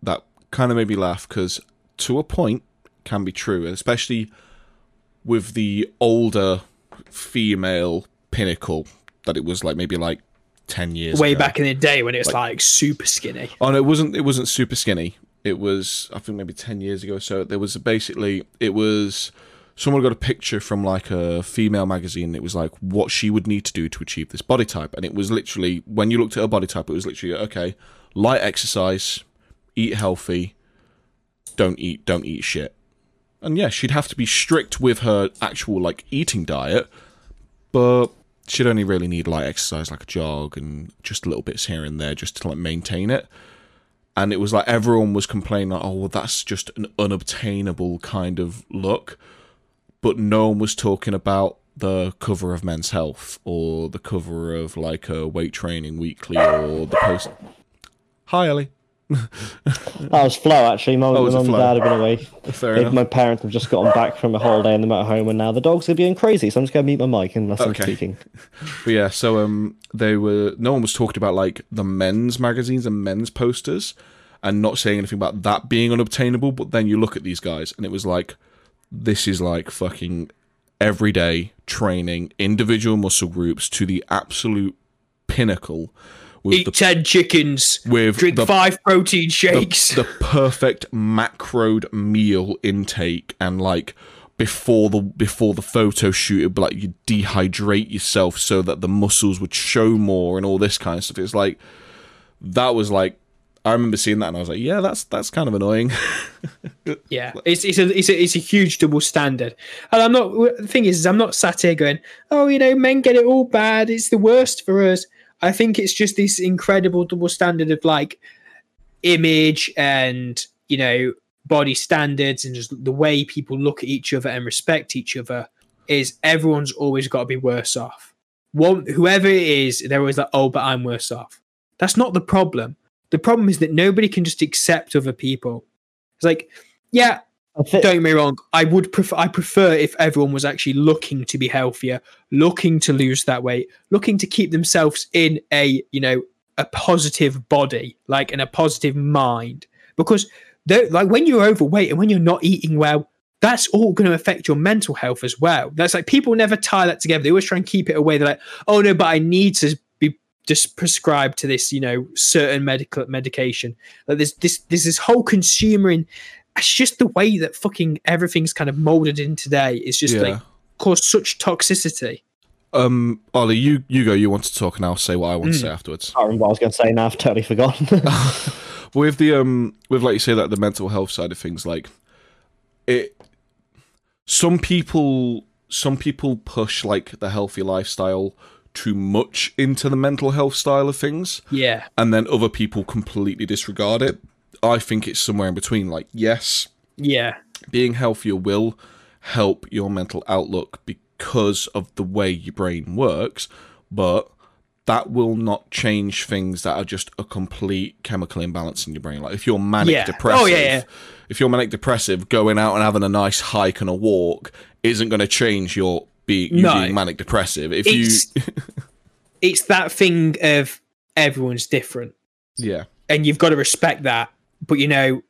that kind of made me laugh because to a point can be true, especially with the older female pinnacle that it was like maybe like ten years Way ago. back in the day when it was Like- like, super skinny. Oh no, it wasn't. It wasn't super skinny. It was, I think, maybe ten years ago. or So there was basically, it was someone got a picture from like a female magazine. It was like what she would need to do to achieve this body type, and it was literally when you looked at her body type, it was literally okay, light exercise, eat healthy, don't eat, don't eat shit. And yeah, she'd have to be strict with her actual like eating diet, but she'd only really need light exercise like a jog and just little bits here and there just to like maintain it. And it was like everyone was complaining like, oh well that's just an unobtainable kind of look. But no one was talking about the cover of men's health or the cover of like a weight training weekly or the post hi ellie That was Flo, actually. My, Oh, my was it mum and dad have been away. [laughs] fair They- enough my parents have just gotten back from a holiday and they're at home, and now the dogs are being crazy. So I'm just going to mute my mic unless I'm speaking. [laughs] But yeah, so um, they were. No one was talking about like the men's magazines and men's posters, and not saying anything about that being unobtainable. But then you look at these guys, and it was like, this is like fucking every day training individual muscle groups to the absolute pinnacle with Eat the ten chickens. with Drink the, five protein the, shakes. the perfect macroed meal intake and like before the before the photo shoot it'd be like you dehydrate yourself so that the muscles would show more and all this kind of stuff it's like that was like i remember seeing that and i was like yeah that's that's kind of annoying [laughs] Yeah, it's it's a, it's a it's a huge double standard, and I'm not. The thing is, is I'm not sat here going, "Oh, you know, men get it all bad. It's the worst for us." I think it's just this incredible double standard of like image and you know body standards and just the way people look at each other and respect each other. Is everyone's always got to be worse off? One, whoever it is, they're always like, "Oh, but I'm worse off." That's not the problem. The problem is that nobody can just accept other people. It's like, yeah, Don't get me wrong. I would prefer. I prefer if everyone was actually looking to be healthier, looking to lose that weight, looking to keep themselves in a you know a positive body, like in a positive mind. Because like when you're overweight and when you're not eating well, that's all going to affect your mental health as well. That's like people never tie that together. They always try and keep it away. They're like, oh no, but I need to be just prescribed to this, you know, certain medical medication. Like this, this this whole consumer in it's just the way that fucking everything's kind of molded in today. It's just Yeah. like caused such toxicity. um ollie you you go you want to talk and i'll say what i want to Mm. say afterwards I remember what I was going to say now. I've totally forgotten. [laughs] [laughs] with the um with like you say that the mental health side of things like it some people some people push like the healthy lifestyle too much into the mental health style of things Yeah. and then other people completely disregard it i think it's somewhere in between like yes Yeah. being healthier will help your mental outlook because of the way your brain works, but that will not change things that are just a complete chemical imbalance in your brain. Like if you're manic Yeah. depressive, Oh, yeah, yeah. if you're manic depressive, going out and having a nice hike and a walk isn't going to change your being No. being manic depressive. If It's you, [laughs] it's that thing of everyone's different. yeah, And you've got to respect that. But you know,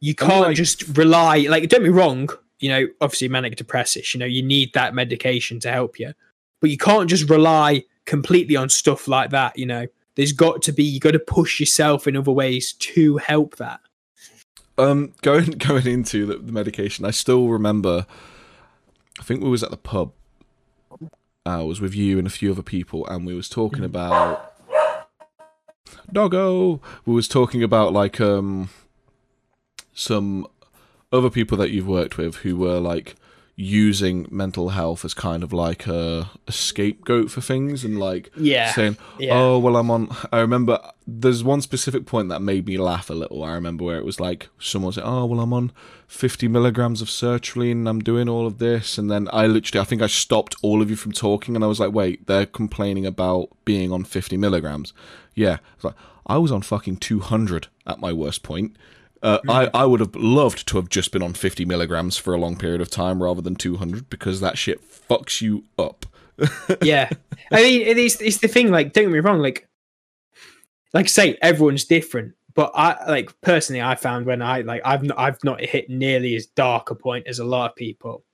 you can't like- just rely like don't be wrong, you know, obviously manic depressive, you know, you need that medication to help you. But you can't just rely completely on stuff like that, you know. There's got to be you got to push yourself in other ways to help that. Um, [laughs] going going into the, the medication, I still remember. I think we was at the pub. I was with you and a few other people, and we was talking about doggo. We was talking about like um some other people that you've worked with who were like using mental health as kind of like a, a scapegoat for things and like Yeah. saying, Yeah. "Oh, well, I'm on." I remember there's one specific point that made me laugh a little. I remember where it was like someone said, "Oh, well, I'm on 50 milligrams of sertraline and I'm doing all of this," and then I literally, I think I stopped all of you from talking, and I was like, "Wait, they're complaining about being on 50 milligrams." Yeah, I was like, I was on fucking 200 at my worst point. Uh, I, I would have loved to have just been on 50 milligrams for a long period of time rather than 200 because that shit fucks you up. [laughs] yeah. I mean it is it's the thing like don't get me wrong like like I say everyone's different but i like personally i found when i like i've not i've not hit nearly as dark a point as a lot of people.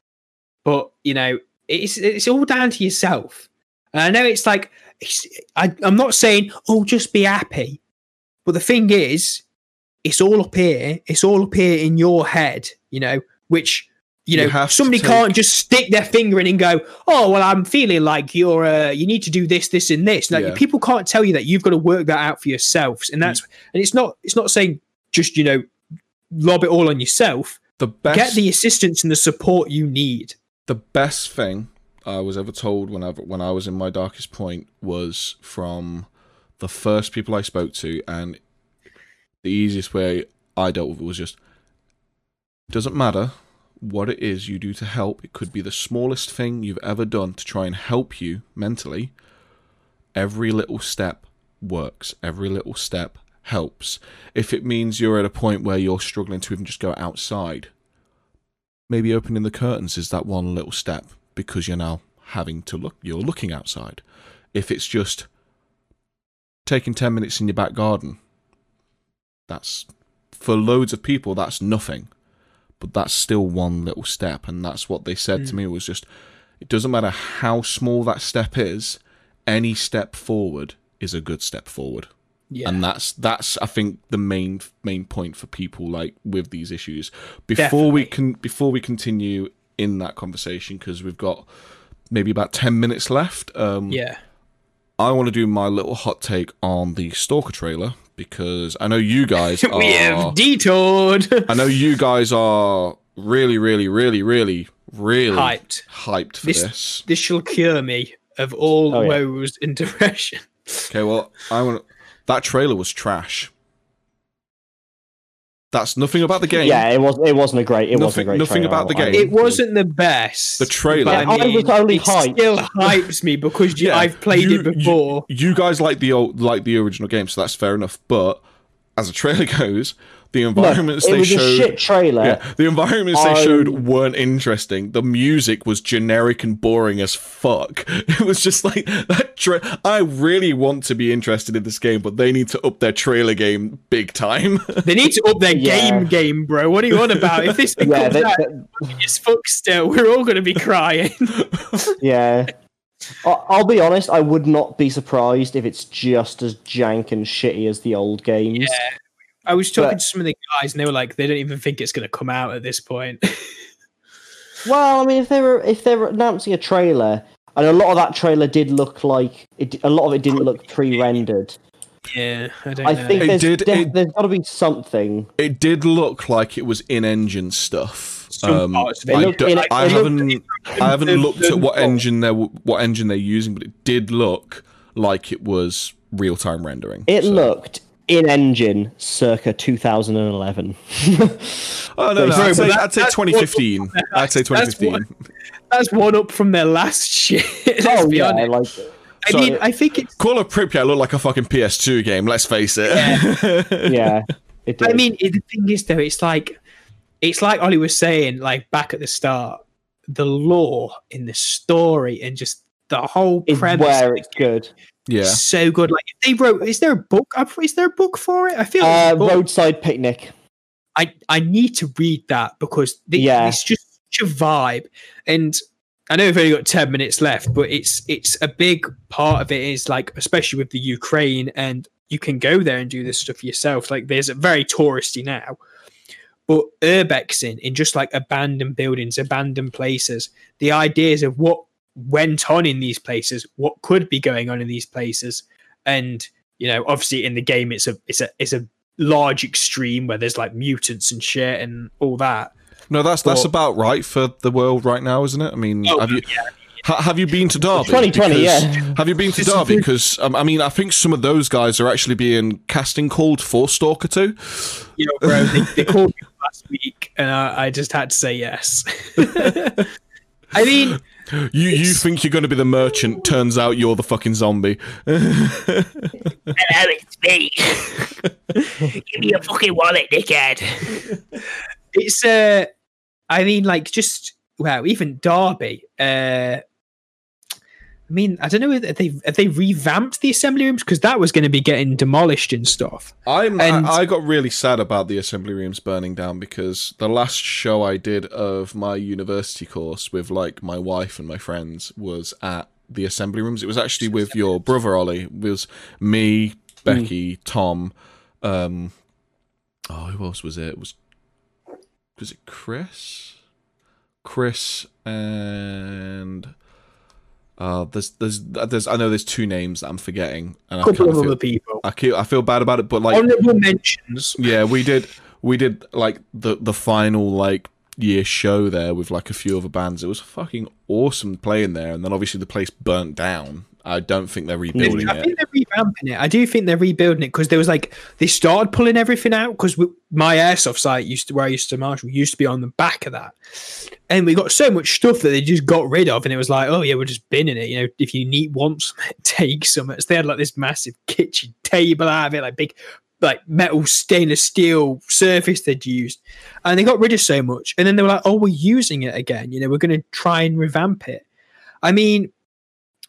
But you know it's it's all down to yourself and i know it's like it's, I, i'm not saying oh just be happy. But the thing is it's all up here it's all up here in your head you know which you know somebody take- can't just stick their finger in and go oh well i'm feeling like you're uh, you need to do this this and this. Like Yeah. people can't tell you that you've got to work that out for yourselves and that's and it's not it's not saying just you know lob it all on yourself. The best get the assistance and the support you need. The best thing I was ever told when I when I was in my darkest point was from the first people I spoke to, and the easiest way I dealt with it was just doesn't matter what it is you do to help. It could be the smallest thing you've ever done to try and help you mentally. Every little step works. Every little step helps. If it means you're at a point where you're struggling to even just go outside, maybe opening the curtains is that one little step because you're now having to look you're looking outside if it's just taking 10 minutes in your back garden that's for loads of people that's nothing but that's still one little step and that's what they said to mm. me was just It doesn't matter how small that step is. Any step forward is a good step forward. Yeah. and that's that's I think the main main point for people like with these issues. Before we can before we continue in that conversation because we've got maybe about ten minutes left. Um, yeah. I want to do my little hot take on the Stalker trailer because I know you guys [laughs] are. we have detoured. I know you guys are really, really, really, really, really Hyped. hyped for This- this. This shall cure me of all Oh, yeah. woes and depression. Okay, well, I want that trailer was trash. That's nothing about the game. Yeah, it was. It wasn't a great. It wasn't a great. nothing trailer. about the game. It wasn't the best. The trailer. but Yeah, I was only it hyped. still hypes me because you, Yeah, I've played you- it before. You, you guys like the old, like the original game, so that's fair enough. But as a trailer [laughs] goes, the No, environments it they was a showed, shit trailer. yeah, the environments I- they showed weren't interesting. The music was generic and boring as fuck. [laughs] It was just like that. Tra- I really want to be interested in this game, but they need to up their trailer game big time. [laughs] They need to up their Yeah. game game, bro. What are you on about? If this thing [laughs] Yeah, comes they- out they- as fuck still, we're all going to be crying. yeah. I- I'll be honest. I would not be surprised if it's just as jank and shitty as the old games. Yeah. I was talking But- to some of the guys, and they were like, they don't even think it's going to come out at this point. [laughs] Well, I mean, if they were if they were announcing a trailer, and a lot of that trailer did look like it, a lot of it didn't look pre-rendered. yeah, I don't I know. think there's did- def- it- there's got to be something. it did look like it was in-engine stuff. Um, it I, looked do- in- I it haven't I haven't looked at what engine they are what engine they're using, but it did look like it was real-time rendering. It So- looked in engine circa 2011. Oh no, no I'd say, that- I'd say 2015. I'd say that's 2015. That's one up from their last [laughs] shit. Let's oh be yeah, honest. like I Sorry. mean, I think it's. Call of Pripyat looked like a fucking PS2 game. Let's face it. yeah. [laughs] It. I mean, it, the thing is, though, it's like, it's like Ollie was saying, like back at the start, the lore in the story and just the whole is premise where is it's good. Yeah. so good. Like they wrote, is there a book? Is there a book for it? I feel like Uh, a roadside picnic. I I need to read that because Yeah. it's just such a vibe. And I know we've only got ten minutes left, but it's it's a big part of it is like, especially with the Ukraine, and you can go there and do this stuff yourself. Like there's a very touristy now, but urbexing in just like abandoned buildings, abandoned places. The ideas of what went on in these places, what could be going on in these places, and you know, obviously in the game, it's a it's a it's a large extreme where there's like mutants and shit and all that. No, that's that's about right for the world right now, isn't it? I mean, Oh, have you ha- have you been to Derby? 2020, Because- yeah. Have you been to This is Derby? Because um, I mean, I think some of those guys are actually being casting called for Stalker 2. You know, bro, they, they called me last week and I, I just had to say yes. [laughs] I mean, You you think you're going to be the merchant? Turns out you're the fucking zombie. Hello, it's me. Give me your fucking wallet, dickhead. it's uh I mean like just wow, even Derby. Uh I mean, I don't know if they have they revamped the assembly rooms because that was going to be getting demolished and stuff. I'm And- I, I got really sad about the assembly rooms burning down because the last show I did of my university course with like my wife and my friends was at the assembly rooms. It was actually with your brother Ollie. It was me, Becky, Tom. Um, oh, who else was it? it? Was was it Chris? Chris and. Uh, there's, there's, there's, I know there's two names that I'm forgetting, and I A couple kind of feel, other people. I keep, I feel bad about it, but like, Honorable mentions. yeah, we did, we did like the the final like year show there with like a few other bands. It was fucking awesome playing there, and then obviously the place burnt down. I don't think they're rebuilding I it. I think they're revamping it. I do think they're rebuilding it because there was like they started pulling everything out because my airsoft site used to where I used to marshal used to be on the back of that, and we got so much stuff that they just got rid of, and it was like, oh yeah, we're just binning it. You know, if you need want some, [laughs] take some. So they had like this massive kitchen table out of it, like big, like metal stainless steel surface they'd used, and they got rid of so much, and then they were like, oh, we're using it again. You know, we're going to try and revamp it. I mean,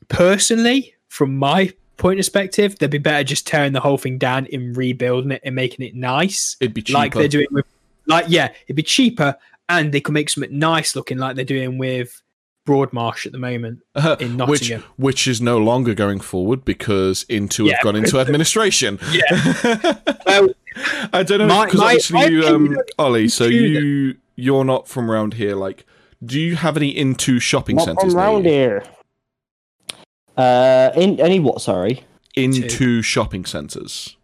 personally, from my point of perspective, they'd be better just tearing the whole thing down and rebuilding it and making it nice, It'd be cheaper. like they're doing with, like yeah, it'd be cheaper, and they could make something nice looking, like they're doing with Broadmarsh at the moment in which Nottingham. which is no longer going forward because Intu Yeah. have gone into [laughs] administration. Yeah. [laughs] Well, I don't know My- because my- obviously my you, um, Ollie. So you you're not from around here. Like, do you have any Intu shopping Not centres? from near round you? here. Uh, in any what? Sorry, Intu shopping centres.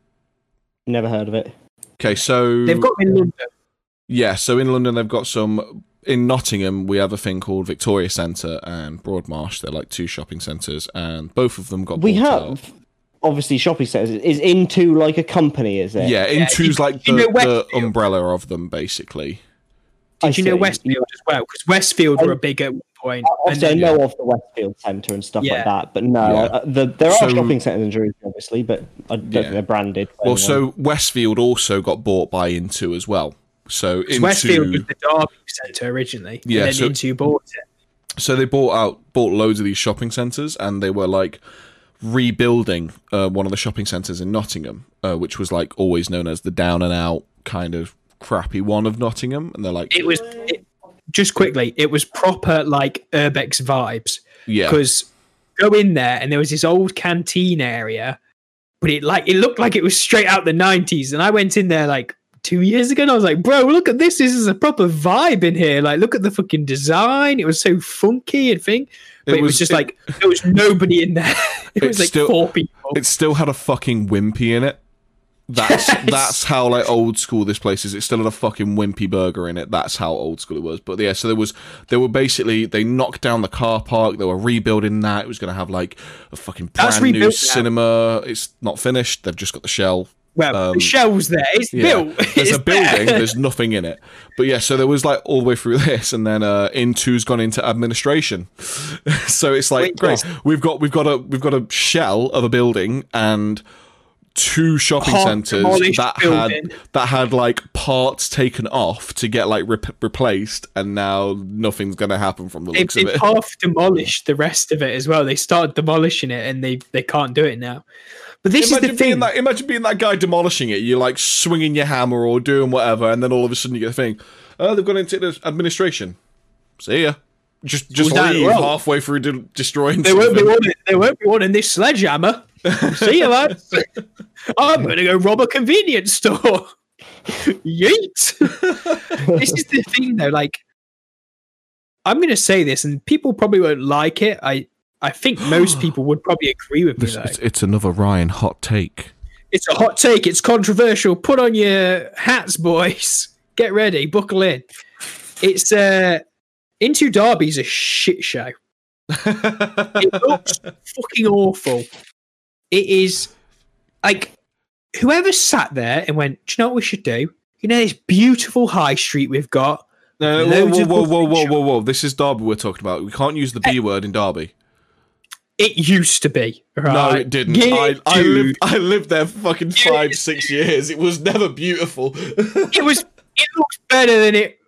never heard of it. Okay, so they've got in London. Yeah, so in London they've got some. In Nottingham, we have a thing called Victoria Centre and Broadmarsh. They're like two shopping centres, and both of them got. We bought out. have obviously shopping centres. Is Intu like a company? Is it? Yeah, Intu's you- like the, you know the Westfield? umbrella of them, basically. I Did you know see. Westfield as well? Because Westfield were a big at one point. and Obviously, I then- know of the Westfield Centre and stuff Yeah. like that, but no, Yeah. uh, the, there are So- shopping centres in Jerusalem, obviously, but I don't Yeah. think they're branded. by Well, anyone. so Westfield also got bought by Intu as well. So Intu, Westfield was the Derby Centre originally. Yeah, and then so- Intu bought it. so they bought out bought loads of these shopping centres, and they were like rebuilding uh, one of the shopping centres in Nottingham, uh, which was like always known as the down and out kind of crappy one of Nottingham, and they're like, It was it, just quickly. It was proper like urbex vibes yeah, because go in there and there was this old canteen area, but it like it looked like it was straight out the nineties. And I went in there like two years ago and I was like, bro, look at this. This is a proper vibe in here. Like, look at the fucking design. It was so funky and thing. But it, was, just it- like there was nobody in there. [laughs] it It's was like still- four people. it still had a fucking wimpy in it. That's that's how like old school this place is. It still had a fucking wimpy burger in it. That's how old school it was. But yeah, so there was they were basically they knocked down the car park. They were rebuilding that. It was going to have like a fucking brand new now. cinema. It's not finished. They've just got the shell. Well, um, the shell's there. It's Yeah. built. [laughs] There's It's a building. there. There's nothing in it. But yeah, so there was like all the way through [laughs] this, and then uh, Intu's gone into administration. [laughs] so it's like Wait, great. We've got we've got a we've got a shell of a building and two shopping centers that building. had that had like parts taken off to get like rep- replaced, and now nothing's gonna happen from the They've, looks of it. half demolished the rest of it as well. They started demolishing it and they they can't do it now. But this Imagine is the thing. that. Imagine being that guy demolishing it. You're like swinging your hammer or doing whatever, and then all of a sudden you get a thing. Oh, they've gone into the administration. See ya. Just just leave well, halfoway through de- destroying. They won't be wanting. They won't be wanting this sledgehammer. [laughs] See you, lads. I'm going to go rob a convenience store. [laughs] Yeet. [laughs] this is the thing, though. Like, I'm going to say this, and people probably won't like it. I I think most [gasps] people would probably agree with me. This- it's, it's another Ryan hot take. It's a hot take. It's controversial. Put on your hats, boys. Get ready. Buckle in. It's uh Intu Derby's a shit show. It looks fucking awful. It is like whoever sat there and went, Do you know what we should do? You know this beautiful high street we've got. No, whoa, whoa, whoa, whoa, whoa, whoa, whoa! This is Derby we're talking about. We can't use the B eh. word in Derby. It used to be. Right? No, it didn't. I, I lived. I lived there for fucking five, six years. It was never beautiful. [laughs] it was it looks better than it,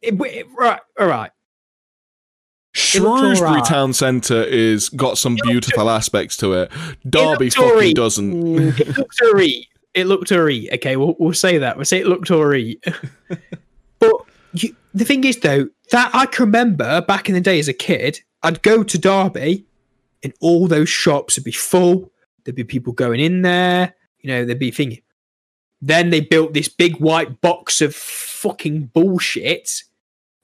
it, it right all right Shrewsbury alright. town centre is got some beautiful aspects to it. Derby looked fucking doesn't. it looked alright. It looked. Okay, we'll, we'll say that. We'll say it looked alright. [laughs] but you, the thing is, though, that I can remember back in the day as a kid, I'd go to Derby, and all those shops would be full. There'd be people going in there. You know, there'd be thinking. Then they built this big white box of fucking bullshit,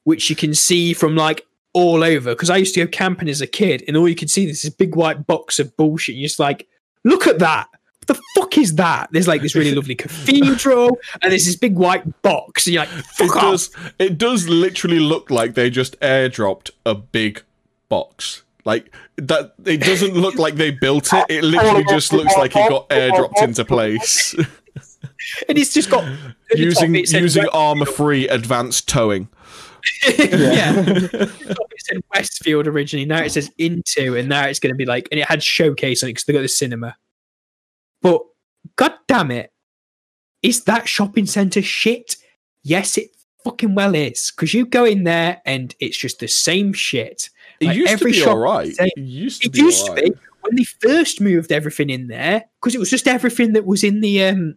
which you can see from like all over. Because I used to go camping as a kid, and all you could see is this big white box of bullshit. You're just like, look at that. What the fuck is that? There's like this really [laughs] lovely cathedral, and there's this big white box. And you're like, It fuck off. does. It does literally look like they just airdropped a big box. Like that. It doesn't look like they built it. It literally [laughs] just looks like it got airdropped into [laughs] place And it's just got the top using it using armor-free advanced towing. [laughs] yeah. At it said Westfield originally. Now it says Intu, and now it's going to be like, and it had showcase on it because they got the cinema. But god damn it, is that shopping centre shit? Yes, it fucking well is. Because you go in there and it's just the same shit. It Like, used every to be shop alright. It used to It be used to be when they first moved everything in there because it was just everything that was in the um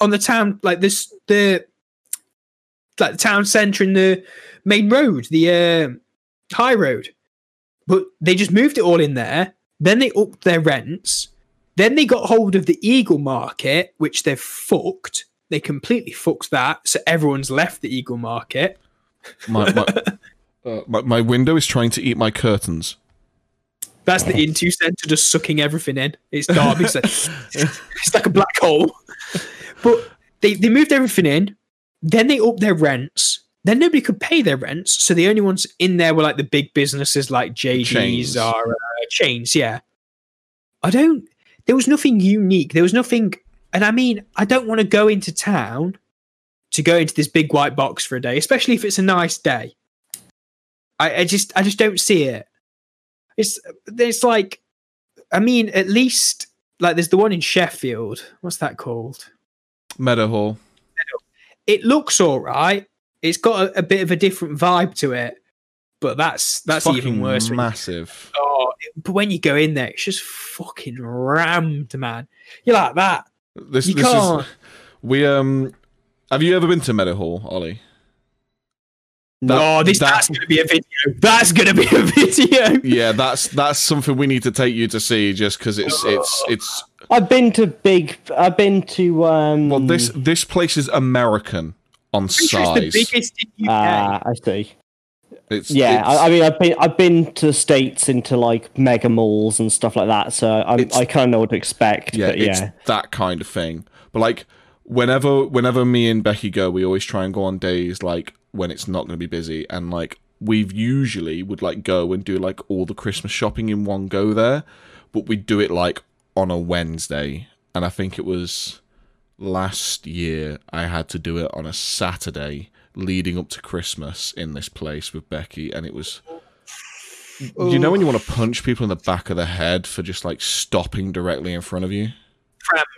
on the town like this the like the town centre and the main road the um High Road. But they just moved it all in there. Then they upped their rents. Then they got hold of the Eagle Market, which they've fucked. They completely fucked that. So everyone's left the Eagle Market. My, my, [laughs] uh, my, my window is trying to eat my curtains. That's the Intu Centre just sucking everything in. It's Derby. [laughs] it's like a black hole. But they, they moved everything in. Then they upped their rents. Then nobody could pay their rents. So the only ones in there were like the big businesses like JD's, Chains. Zara, chains. Yeah. I don't, there was nothing unique. There was nothing, and I mean, I don't want to go into town to go into this big white box for a day, especially if it's a nice day. I, I just, I just don't see it. It's, it's like, I mean, at least like there's the one in Sheffield. What's that called? Meadowhall. It looks all right. It's got a, a bit of a different vibe to it, but that's that's even worse. when you- Massive. oh, but when you go in there, it's just fucking rammed, man. You're like that. This, You this can't. is we um. Have you ever been to Meadowhall, Ollie? No, this that- that's gonna be a video. That's gonna be a [laughs] video. Yeah, that's that's something we need to take you to see, just because it's it's it's. I've been to big. I've been to. um Well, this this place is American on Pretty sure it's the size. biggest in UK. Ah, I see. It's Yeah, it's- I, I mean, I've been I've been to the states into like mega malls and stuff like that, so I'm, I kind of know what to expect. yeah, but it's yeah, that kind of thing. But like, whenever whenever me and Becky go, we always try and go on days like when it's not going to be busy, and like we've usually would like go and do like all the Christmas shopping in one go there, but we do it like on a Wednesday, and I think it was last year I had to do it on a Saturday leading up to Christmas in this place with Becky, and it was. You know when you want to punch people in the back of the head for just like stopping directly in front of you?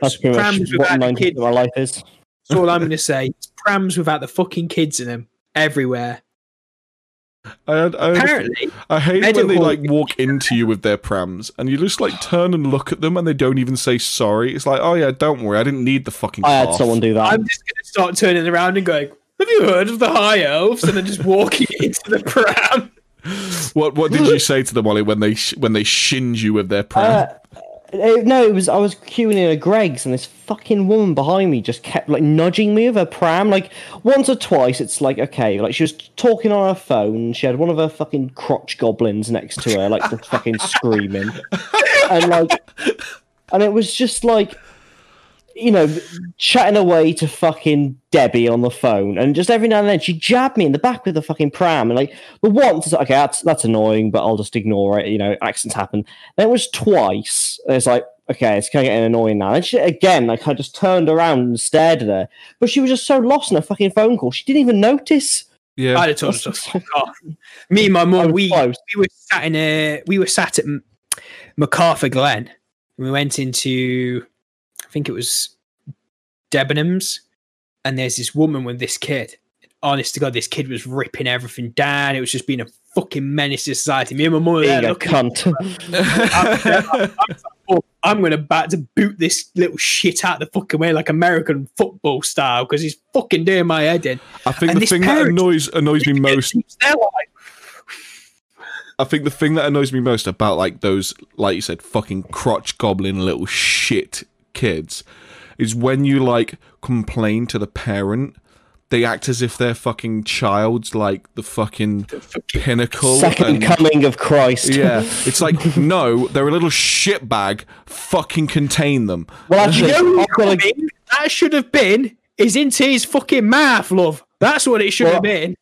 that's Prams, pretty prams much what without the kids. of my life is. That's all I'm gonna say. It's prams without the fucking kids in them everywhere. I, had, I, Apparently, I hate when they like walk into you with their prams and you just like turn and look at them and they don't even say sorry. It's like, oh yeah, don't worry, I didn't need the fucking. I had cough." someone do that. I'm just gonna start turning around and going, "Have you heard of the high elves?" And then just walking [laughs] into the pram. What What did you say to them, Ollie, when they sh- when they shinned you with their pram? Uh, it- no, it was I was queuing in a Greggs and this fucking woman behind me just kept like nudging me with her pram. Like once or twice, it's like okay, like she was talking on her phone. She had one of her fucking crotch goblins next to her, like just [laughs] fucking screaming, and like, and it was just like, you know, chatting away to fucking Debbie on the phone, and just every now and then she jabbed me in the back with the fucking pram, and like the once, it's like, okay, that's that's annoying, but I'll just ignore it. You know, accidents happen. Then it was twice. It's like, okay, it's kind of getting annoying now. And she, again, like I just turned around and stared at her, but she was just so lost in her fucking phone call, she didn't even notice. yeah, I'd have told her to fuck off. Me and my I mum, we close. we were sat in a we were sat at McArthurGlen. We went into, I think it was Debenhams, and there's this woman with this kid. Honest to God, this kid was ripping everything down. It was just being a fucking menace to society. Me and my mum were there Being a looking. cunt. Oh, [laughs] I'm going to about to boot this little shit out the fucking way like American football style because he's fucking doing my head in. I think and the this thing that annoys annoys me most. I think the thing that annoys me most about like those, like you said, fucking crotch goblin little shit kids, is when you like complain to the parent. They act as if their fucking child's like the fucking pinnacle. Second and- coming of Christ. Yeah, [laughs] it's like no, they're a little shitbag. Fucking contain them. Well, actually, The only I've got a- thing that should have been is into his fucking mouth, love. That's what it should Well, have been.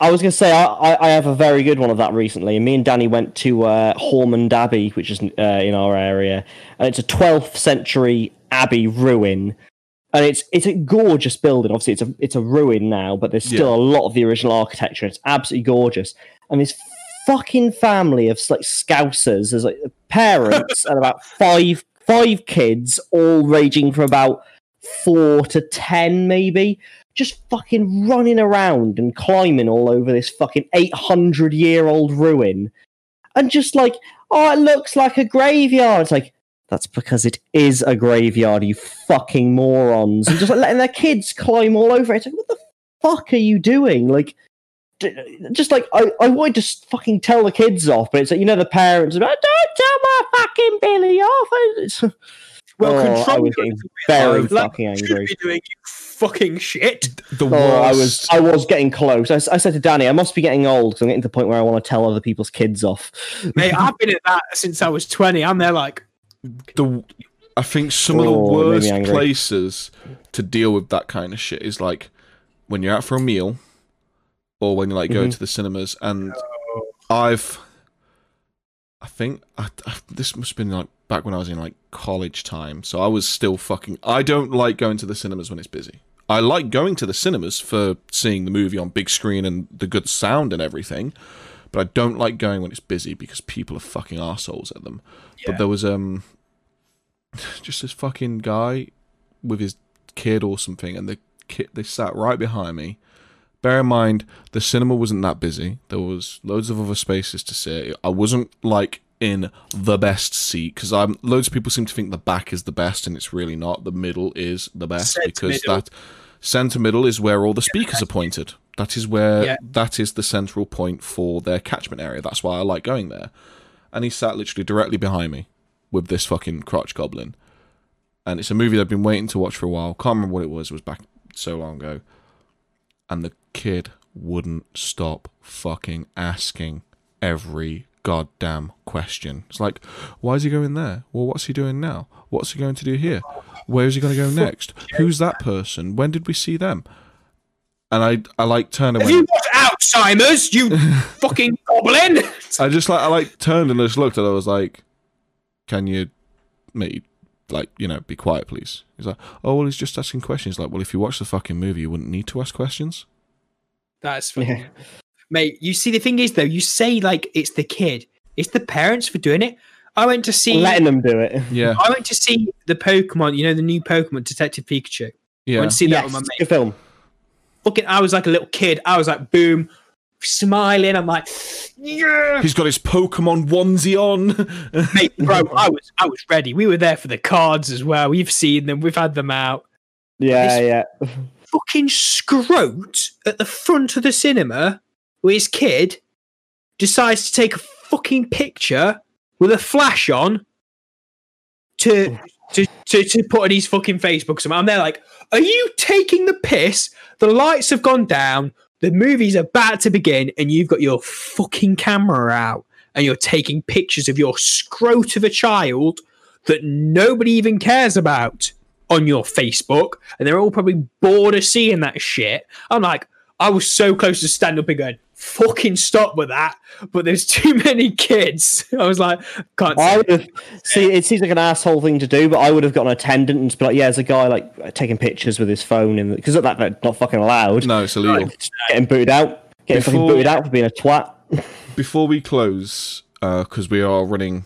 I was going to say I, I, have a very good one of that recently. Me and Danny went to uh, Haughmond Abbey, which is uh, in our area, and it's a 12th century abbey ruin, and it's it's a gorgeous building. Obviously, it's a it's a ruin now, but there's still a lot of the original architecture. It's absolutely gorgeous, and this fucking family of like scousers, there's like parents and about [laughs] five five kids, all ranging from about four to ten, maybe just fucking running around and climbing all over this fucking 800 year old ruin. And just like, oh, it looks like a graveyard. It's like, that's because it is a graveyard, you fucking morons. And just like letting their kids climb all over it. It's like, what the fuck are you doing? Like, just like I, I wanted to fucking tell the kids off, but it's like you know the parents are like, don't tell my fucking Billy off. [laughs] It's, [laughs] Well, Oh, I control was your getting very fucking angry. be doing you fucking shit. The Oh, worst. I was I was getting close. I said to Danny, I must be getting old because I'm getting to the point where I want to tell other people's kids off. Mate, [laughs] I've been at that since I was 20. I'm there like, the I think some of the Oh, it made me worst places to deal with that kind of shit is like when you're out for a meal or when you like go Mhm. to the cinemas and I've I think I, I, this must have been like back when I was in like college time so I was still fucking I don't like going to the cinemas when it's busy I like going to the cinemas for seeing the movie on big screen and the good sound and everything but I don't like going when it's busy because people are fucking assholes at them but there was um [sighs] just this fucking guy with his kid or something, and the kid they sat right behind me. Bear in mind, the cinema wasn't that busy. There was loads of other spaces to sit. I wasn't like in the best seat because I'm. Loads of people seem to think the back is the best, and it's really not. The middle is the best Centre because middle. that center middle is where all the speakers are pointed. That is where Yeah. that is the central point for their catchment area. That's why I like going there. And he sat literally directly behind me with this fucking crotch goblin. And it's a movie that I've been waiting to watch for a while. Can't remember what it was. It was back so long ago. And the kid wouldn't stop fucking asking every goddamn question. It's like, why is he going there? Well, what's he doing now? What's he going to do here? Where is he going to go next? Who's that person? When did we see them? And I, I like turned and have you watched Alzheimer's, you [laughs] fucking goblin? [laughs] I just like I like turned and just looked and I was like, "Can you, mate, like you know, be quiet, please?" He's like, "Oh well, he's just asking questions." Like, well, if you watch the fucking movie, you wouldn't need to ask questions. That's funny. Yeah. Mate, you see, the thing is, though, you say like it's the kid, it's the parents for doing it. I went to see. Letting them do it. Yeah, I went to see the Pokemon, you know, the new Pokemon Detective Pikachu. I yeah. went to see that Yes, with my mate. good film. Fucking, I was like a little kid. I was like, boom, smiling. I'm like, yeah, He's got his Pokemon onesie on. [laughs] mate, bro. I was, I was ready. We were there for the cards as well. We've seen them. We've had them out. Yeah, This- yeah. Fucking scrote at the front of the cinema where his kid decides to take a fucking picture with a flash on to to, to, to put on his fucking Facebook. Something. I'm there like, are you taking the piss? The lights have gone down. The movie's about to begin, and you've got your fucking camera out, and you're taking pictures of your scrote of a child that nobody even cares about on your Facebook, and they're all probably bored of seeing that shit. I'm like, I was so close to stand up and going, fucking stop with that. But there's too many kids. [laughs] I was like, can't I would have see. It seems like an asshole thing to do, but I would have got an attendant and just be like, "Yeah, there's a guy like taking pictures with his phone," and because that that's not fucking allowed. no, it's illegal. Getting booted out, getting fucking booted out for being a twat. [laughs] Before we close, because we are running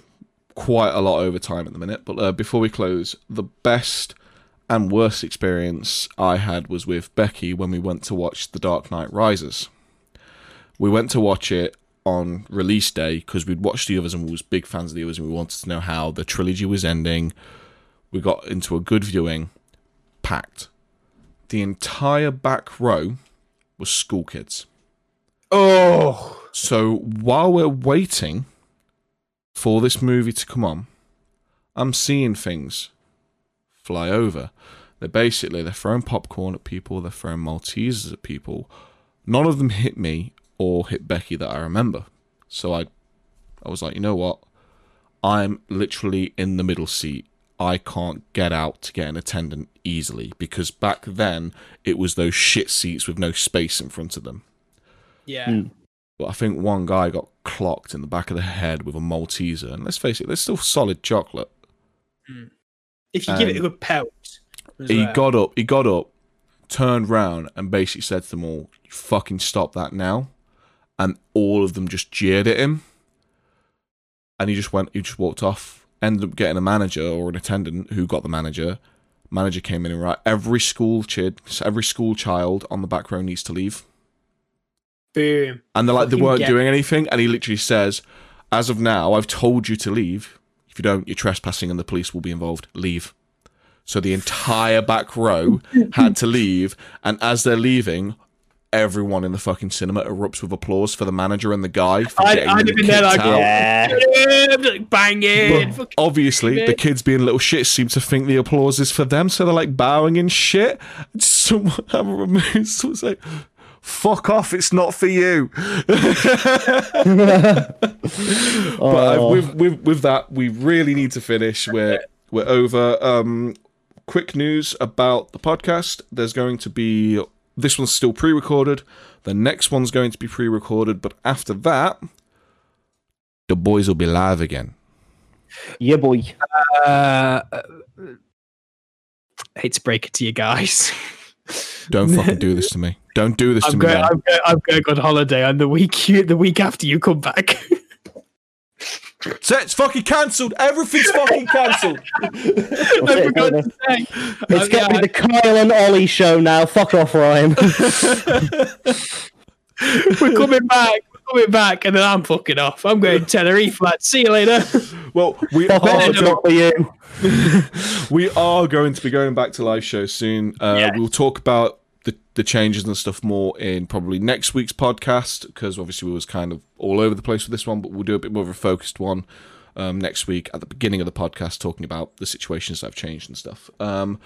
quite a lot over time at the minute, but uh, before we close, the best and worst experience I had was with Becky when we went to watch The Dark Knight Rises. We went to watch it on release day because we'd watched the others and we was big fans of the others and we wanted to know how the trilogy was ending. We got into a good viewing, packed. The entire back row was school kids. Oh, So while we're waiting for this movie to come on, I'm seeing things fly over. They're basically they're throwing popcorn at people, they're throwing Maltesers at people. None of them hit me or hit Becky that I remember. So I I was like, you know what? I'm literally in the middle seat. I can't get out to get an attendant easily because back then it was those shit seats with no space in front of them. yeah. Mm. But I think one guy got clocked in the back of the head with a Malteser. And let's face it, they're still solid chocolate. If you give it a good pelt. He well. got up, he got up, turned round, and basically said to them all, "You fucking stop that now." And all of them just jeered at him. And he just went, he just walked off. Ended up getting a manager or an attendant who got the manager. Manager came in and right, every school kid, every school child on the back row needs to leave. Boom. And they're like, they weren't doing anything. And he literally says, as of now, I've told you to leave. If you don't, you're trespassing and the police will be involved. Leave. So the entire back row had to leave. And as they're leaving, everyone in the fucking cinema erupts with applause for the manager and the guy for I'd- getting I'd them have been there kicked like, out. Yeah. banging. fucking- Obviously, the kids being little shits seem to think the applause is for them, so they're like bowing and shit. And someone, [laughs] I remember someone's like, "Fuck off! It's not for you." [laughs] But uh, Oh. with, with with that, we really need to finish. We're we're over. Um, quick news about the podcast. There's going to be this one's still pre-recorded. The next one's going to be pre-recorded, but after that, the boys will be live again. yeah, boy. Uh, hate to break it to you guys. [laughs] Don't fucking do this to me. Don't do this to I'm me. going, man. I'm, going, I'm going on holiday on the week the week after you come back. [laughs] So it's fucking cancelled. Everything's fucking cancelled. [laughs] I it, forgot to say. It's Uh, going to yeah, be the Kyle and Ollie show now. Fuck off, Ryan. [laughs] we're coming back. We're coming back, and then I'm fucking off. I'm going Tenerife, lad. See you later. [laughs] Well, we Fuck are it's not for you. we are going to be going back to live shows soon. Uh, Yes. We'll talk about the, the changes and stuff more in probably next week's podcast because obviously we was kind of all over the place with this one, but we'll do a bit more of a focused one um, next week at the beginning of the podcast, talking about the situations that have changed and stuff. Um,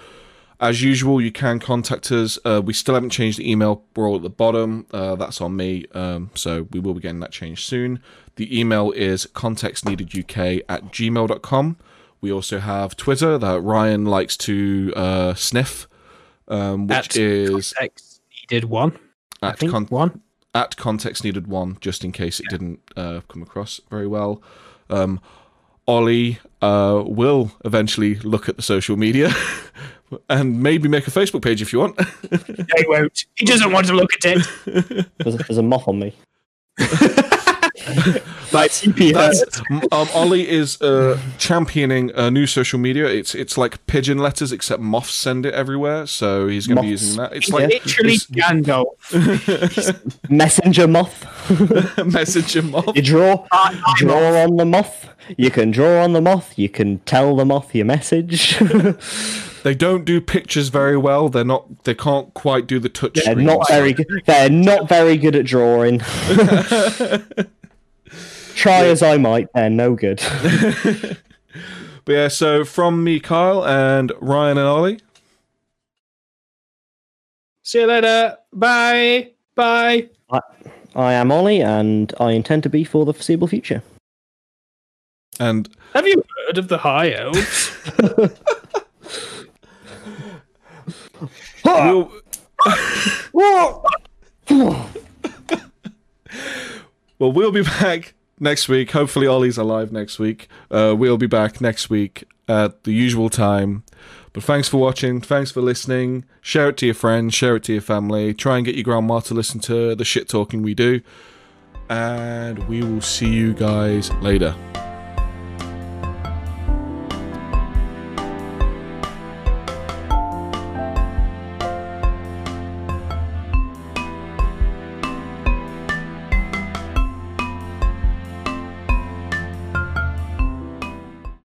as usual, you can contact us. Uh, we still haven't changed the email. We're all at the bottom. Uh, that's on me. Um, so we will be getting that changed soon. The email is contextneededuk at gmail.com. We also have Twitter that Ryan likes to uh, sniff, um, which At is Context needed one. I at, think con- one. at context needed one, just in case it didn't uh, come across very well. Um, Ollie uh, will eventually look at the social media [laughs] and maybe make a Facebook page if you want. [laughs] He won't. He doesn't want to look at it. There's, there's a moth on me. [laughs] [laughs] Like CPS. Um, Ollie is uh, championing a new social media. It's it's like pigeon letters, except moths send it everywhere. So he's going to be using that. It's like literally it's Gandalf. [laughs] Messenger moth. [laughs] messenger moth. You draw, draw on the moth. You can draw on the moth. You can tell the moth your message. They don't do pictures very well. They're not. They can't quite do the touch. They're screen. not very good. They're not very good at drawing. Try as I might, they're no good. [laughs] [laughs] But yeah, so from me, Kyle, and Ryan and Ollie. See you later. Bye. Bye. I am Ollie, and I intend to be for the foreseeable future. And Have you heard of the High Elves? [laughs] we'll, well, we'll be back next week. Hopefully, Ollie's alive next week. Uh, we'll be back next week at the usual time. But thanks for watching. Thanks for listening. Share it to your friends. Share it to your family. Try and get your grandma to listen to the shit talking we do. And we will see you guys later.